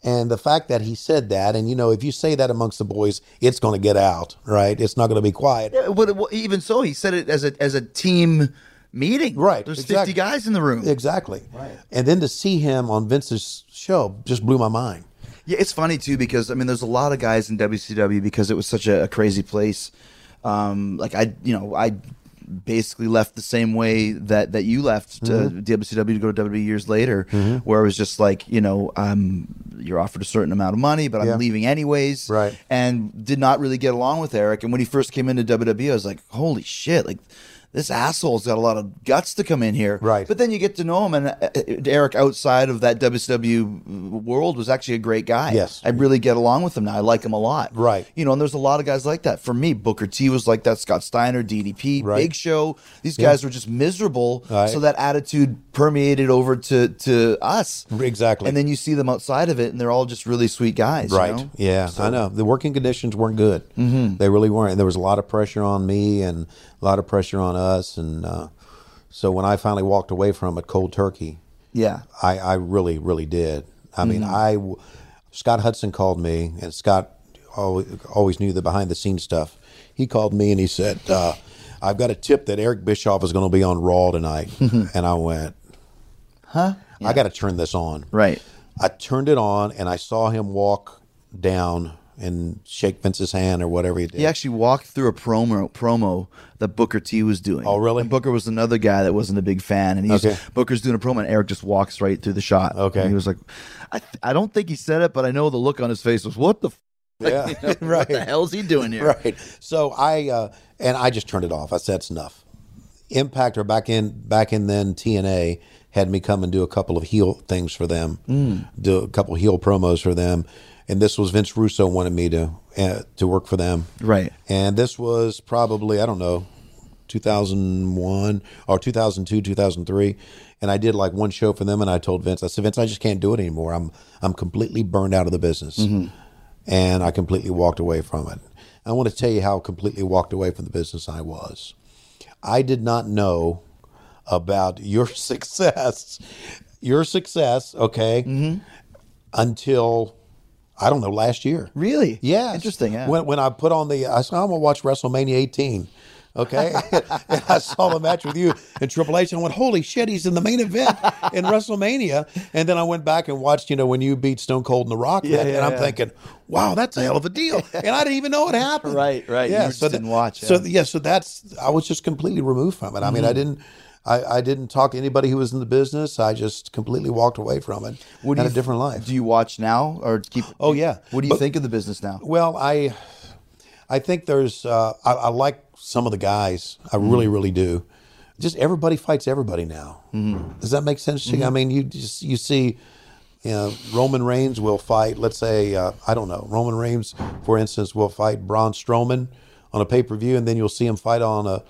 D: And the fact that he said that, and you know, if you say that amongst the boys, it's going to get out, right? It's not going to be quiet.
C: Yeah, but even so, he said it as a as a team meeting.
D: Right,
C: There's
D: exactly.
C: 50 guys in the room.
D: Exactly. Right. And then to see him on Vince's show just blew my mind.
C: Yeah, it's funny too because I mean, there's a lot of guys in WCW because it was such a, a crazy place. Um, like I, you know, I basically left the same way that that you left to
D: Mm-hmm.
C: WCW to go to WWE years later, where it was just like, you know, um, you're offered a certain amount of money, but I'm leaving anyways,
D: Right.
C: And did not really get along with Eric. And when he first came into WWE, I was like, holy shit, like. This asshole's got a lot of guts to come in here,
D: Right.
C: But then you get to know him, and uh, Eric, outside of that WCW world, was actually a great guy.
D: Yes.
C: I really get along with him now. I like him a lot.
D: Right.
C: You know, and there's a lot of guys like that. For me, Booker T was like that. Scott Steiner, DDP,
D: Right.
C: Big Show. These guys were just miserable.
D: Right.
C: So that attitude permeated over to to us.
D: Exactly.
C: And then you see them outside of it, and they're all just really sweet guys. you
D: Right.
C: know?
D: Yeah, I know. The working conditions weren't good. Mm-hmm. They really weren't. There was a lot of pressure on me and a lot of pressure on us. And uh, so when I finally walked away from it cold turkey,
C: Yeah.
D: I, I really, really did. I mean,
C: Mm-hmm.
D: I w- Scott Hudson called me, and Scott always, always knew the behind the scenes stuff. He called me and he said, uh, "I've got a tip that Eric Bischoff is going to be on Raw tonight," and I went, "Huh? I got to turn this on."
C: Right.
D: I turned it on, and I saw him walk down and shake Vince's hand or whatever he did.
C: He actually walked through a promo promo that Booker T was doing.
D: Oh, really?
C: And Booker was another guy that wasn't a big fan, and he's
D: Okay.
C: Booker's doing a promo, and Eric just walks right through the shot.
D: Okay.
C: And he was like, I, th- I don't think he said it, but I know the look on his face was, "What the." F-?
D: Yeah,
C: You know,
D: right.
C: What the hell's he doing here?
D: right. So I uh, and I just turned it off. I said it's enough. Impact or back in back in then TNA had me come and do a couple of heel things for them,
C: Mm.
D: do a couple heel promos for them, and this was Vince Russo wanted me to uh, to work for them,
C: Right.
D: And this was probably I don't know, 2001 or 2002, 2003. And I did like one show for them, and I told Vince, I said, Vince, I just can't do it anymore. I'm I'm completely burned out of the business, and I completely walked away from it. I want to tell you how completely walked away from the business I was. I did not know about your success, your success, okay, until I don't know last year.
C: Really?
D: Yeah.
C: Interesting. Yeah.
D: When, when I put on the, I said, I'm going to watch WrestleMania 18. Okay. and I saw the match with you and Triple H and I went, holy shit, he's in the main event in WrestleMania. And then I went back and watched, you know, when you beat Stone Cold and The Rock.
C: Yeah,
D: and
C: yeah,
D: I'm
C: yeah.
D: thinking, wow, that's a hell of a deal. And I didn't even know it happened.
C: Right, right. You just didn't watch,
D: So,
C: yeah. Mm-hmm.
D: yeah, so that's, I was just completely removed from it. I mean, I didn't. I, I didn't talk to anybody who was in the business. I just completely walked away from it.
C: What do
D: had
C: you
D: a different life.
C: Do you watch now or keep?
D: Oh, yeah.
C: What do you
D: But-
C: think of the business now?
D: Well, I, I think there's. Uh, I, I like some of the guys. I really, really do. Just everybody fights everybody now. Does that make sense to you? I mean, you just you see, you know, Roman Reigns will fight. Let's say uh, I don't know. Roman Reigns, for instance, will fight Braun Strowman on a pay per view, and then you'll see him fight on a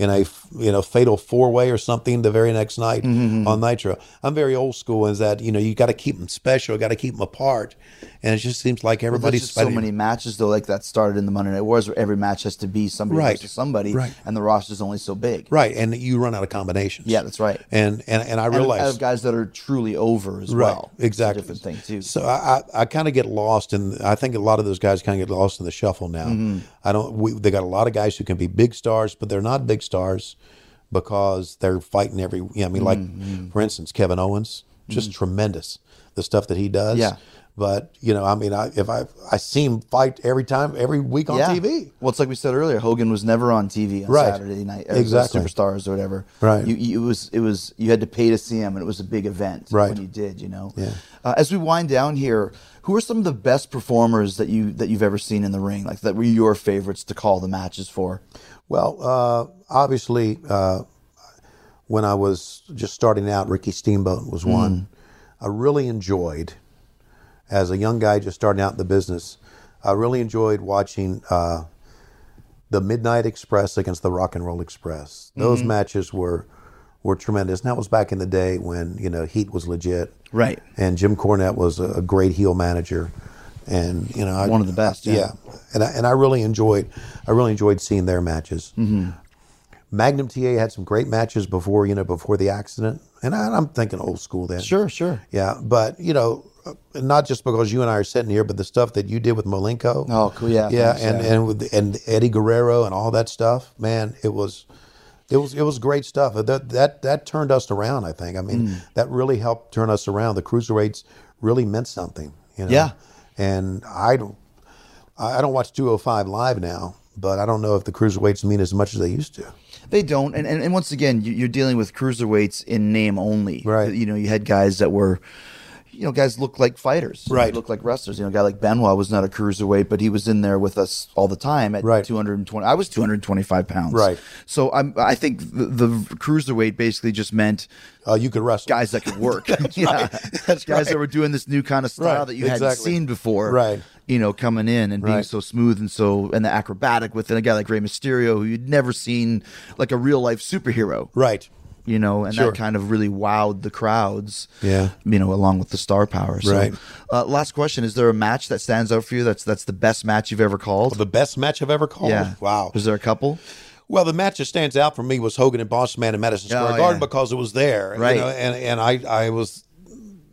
D: in a you know fatal four way or something the very next night on Nitro. I'm very old school in that you know you got to keep them special, got to keep them apart, and it just seems like everybody's
C: just so many matches though, like that started in the Monday Night Wars, where every match has to be somebody
D: Right.
C: versus somebody,
D: Right.
C: and the roster's only so big.
D: Right, and you run out of combinations.
C: Yeah, that's right.
D: And and and I
C: And I
D: realize
C: have guys that are truly over as
D: right,
C: well.
D: Exactly,
C: different thing too.
D: So I I, I kind of get lost, and I think a lot of those guys kind of get lost in the shuffle now.
C: Mm-hmm.
D: I don't. We, they got a lot of guys who can be big stars, but they're not big stars because they're fighting every. You know, I mean,
C: Mm-hmm.
D: like for instance, Kevin Owens, just tremendous the stuff that he does.
C: Yeah.
D: But you know, I mean, I, if I I see him fight every time, every week on
C: yeah.
D: TV.
C: Well, it's like we said earlier. Hogan was never on TV on
D: Right.
C: Saturday night.
D: Exactly.
C: Superstars or whatever.
D: Right.
C: You, you, it was it was you had to pay to see him, and it was a big event
D: Right.
C: when you did. You know.
D: Yeah.
C: Uh, as we wind down here, who are some of the best performers that you that you've ever seen in the ring? Like that were your favorites to call the matches for?
D: Well, uh, obviously, uh, when I was just starting out, Ricky Steamboat was one I really enjoyed. As a young guy just starting out in the business, I really enjoyed watching uh, the Midnight Express against the Rock and Roll Express. Those matches were were tremendous. And that was back in the day when you know Heat was legit,
C: Right.
D: And Jim Cornette was a, a great heel manager, and you know I,
C: One of the best, yeah.
D: And I, and I really enjoyed I really enjoyed seeing their matches.
C: Mm-hmm.
D: Magnum TA had some great matches before you know before the accident, and I, I'm thinking old school then.
C: Sure, sure.
D: Yeah, but you know, not just because you and I are sitting here, but the stuff that you did with Malenko.
C: Oh, cool, yeah,
D: yeah,
C: thanks,
D: and
C: yeah.
D: and with and Eddie Guerrero and all that stuff. Man, it was, it was it was great stuff. That that that turned us around. I think. I mean,
C: Mm.
D: that really helped turn us around. The cruiserweights really meant something. You know?
C: Yeah.
D: And I don't, I don't watch 205 live now, but I don't know if the cruiserweights mean as much as they used to.
C: They don't, and, and, and once again, you- you're dealing with cruiserweights in name only.
D: Right.
C: You know, you had guys that were, you know, guys look like fighters.
D: Right.
C: Look like wrestlers. You know, a guy like Benoit was not a cruiserweight, but he was in there with us all the time at
D: Right.
C: 220. I was 225 pounds.
D: Right.
C: So I'm, I think the, the cruiserweight basically just meant
D: Uh, you could wrestle.
C: guys that could work. yeah. Guys
D: right.
C: that were doing this new kind of style
D: Right,
C: that you hadn't seen before.
D: Right.
C: You know, coming in and being so smooth and so and the acrobatic with a guy like Rey Mysterio who you'd never seen like a real life superhero.
D: Right.
C: You know, and
D: Sure.
C: that kind of really wowed the crowds.
D: Yeah.
C: You know, along with the star power. So,
D: Right.
C: Uh, last question: Is there a match that stands out for you? That's that's the best match you've ever called?
D: The best match I've ever called.
C: yeah.
D: Wow.
C: Was there a couple?
D: Well, the match that stands out for me was Hogan and Boss Man in Madison Square
C: Oh,
D: Garden
C: yeah.
D: because it was there, you
C: Right.
D: know, and and I I was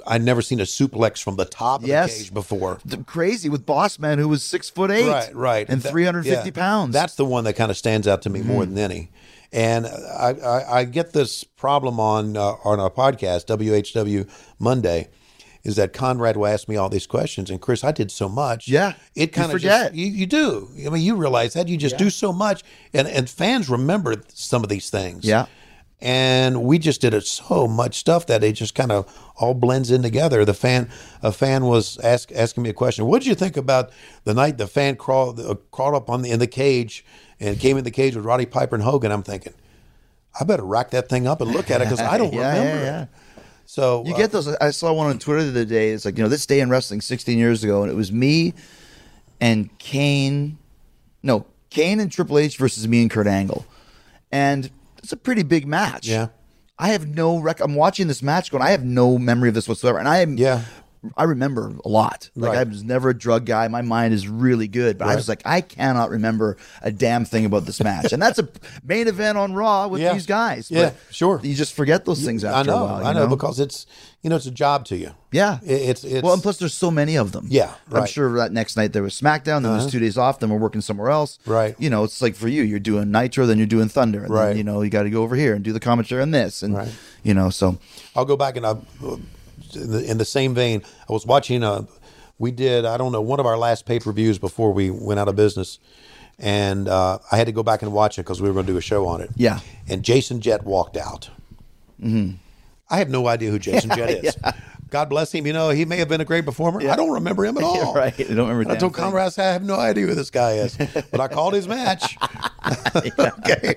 D: I'd never seen a suplex from the top of
C: Yes.
D: the cage before.
C: The- crazy with Boss Man, who was six foot eight,
D: Right, right,
C: and three hundred fifty
D: yeah.
C: pounds.
D: That's the one that kind of stands out to me more than any. And I, I, I get this problem on uh, on our podcast, WHW Monday, is that Conrad will ask me all these questions, and Chris, I did so much.
C: Yeah,
D: it kind of
C: forget.
D: Just, you, you do. I mean, you realize that you just do so much, and and fans remember some of these things.
C: Yeah.
D: And we just did it so much stuff that it just kind of all blends in together. The fan, a fan was ask, asking me a question. What did you think about the night the fan crawled uh, crawled up on the in the cage and came in the cage with Roddy Piper and Hogan? I'm thinking, I better rack that thing up and look at it because I don't
C: Yeah,
D: remember
C: yeah, yeah.
D: it. So
C: You
D: uh,
C: get those. I saw one on Twitter the other day. It's like, you know, this day in wrestling 16 years ago, and it was me and Kane. No, Kane and Triple H versus me and Kurt Angle. And it's a pretty big match.
D: Yeah.
C: I have no rec. I'm watching this match going, I have no memory of this whatsoever. And I am.
D: Yeah.
C: I remember a lot. Like
D: Right.
C: I was never a drug guy. My mind is really good, but I was like, I cannot remember a damn thing about this match. And that's a main event on Raw with
D: Yeah.
C: these guys.
D: Yeah,
C: But
D: sure.
C: You just forget those things
D: I
C: after
D: know,
C: a while.
D: I
C: you
D: know, because it's you know it's a job to you.
C: yeah,
D: It- it's it's
C: well, and plus there's so many of them.
D: Yeah,
C: I'm.
D: Uh-huh.
C: sure that next night there was SmackDown. Then there's two days off. Then we're working somewhere else.
D: Right.
C: You know, it's like for you, you're doing Nitro, then you're doing Thunder, and
D: Right.
C: then you know you got to go over here and do the commentary on this, and
D: Right.
C: you know, so
D: I'll go back and I, in the, in the same vein, I was watching. Uh, we did I don't know one of our last pay per views before we went out of business, and uh, I had to go back and watch it because we were going to do a show on it.
C: Yeah.
D: And Jason Jett walked out. Mm-hmm. I have no idea who Jason Jett is. God bless him. You know, he may have been a great performer. I don't remember him at all.
C: right. I don't remember.
D: And I
C: damn
D: told
C: thing.
D: Conrad, I said, I have no idea who this guy is, but I called his match. okay.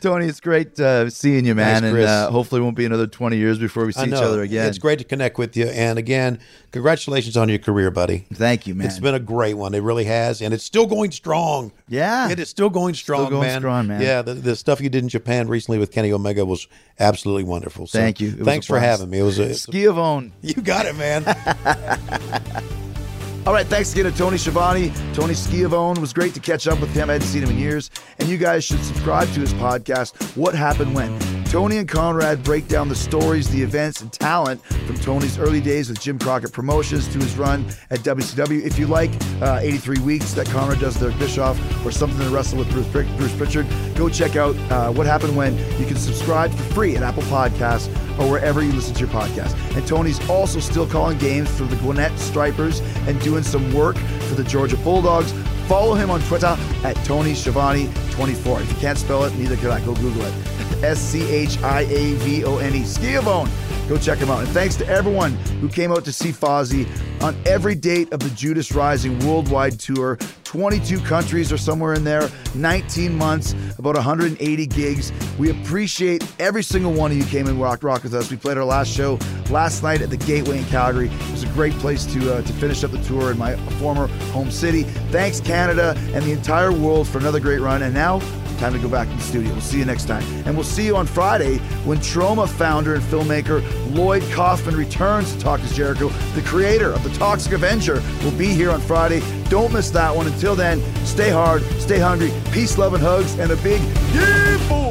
C: Tony, it's great uh, seeing you, man,
D: Thanks,
C: and uh, hopefully it won't be another 20 years before we see each other again.
D: It's great to connect with you. And again, congratulations on your career, buddy.
C: Thank you, man.
D: It's been a great one. It really has. And it's still going strong.
C: Yeah.
D: It is still going strong, man.
C: going
D: man.
C: strong, man.
D: Yeah. The, the stuff you did in Japan recently with Kenny Omega was absolutely wonderful. So
C: Thank you. It
D: Thanks for having me. It was a, it's a-
C: Skiavone.
D: you got it, man.
F: All right, thanks again to Tony Schiavone. Tony Schiavone was great to catch up with him. I hadn't seen him in years. And you guys should subscribe to his podcast, What Happened When. Tony and Conrad break down the stories, the events, and talent from Tony's early days with Jim Crockett Promotions to his run at WCW. If you like uh, 83 Weeks that Conrad does with Eric Bischoff or something to wrestle with Bruce, Bruce Prichard, go check out uh, What Happened When. You can subscribe for free at Apple Podcasts or wherever you listen to your podcast. And Tony's also still calling games for the Gwinnett Stripers and doing some work for the Georgia Bulldogs. Follow him on Twitter at Tony Schiavone 24. If you can't spell it, neither can I. Go Google it. S C H I A V O N E. Skiavone. Go check him out. And thanks to everyone who came out to see Fozzy on every date of the Judas Rising worldwide tour. 22 countries or somewhere in there, 19 months, about 180 gigs. We appreciate every single one of you came and rocked rock with us. We played our last show last night at the Gateway in Calgary. It was a
C: great place to uh, to finish up the tour in my former home city. Thanks Canada and the entire world for another great run. And now time to go back to the studio. We'll see you next time. And we'll see you on Friday when Troma founder and filmmaker Lloyd Kaufman returns to Talk is Jericho. The creator of The Toxic Avenger will be here on Friday. Don't miss that one. Until then, stay hard, stay hungry, peace, love, and hugs, and a big yeah, boy.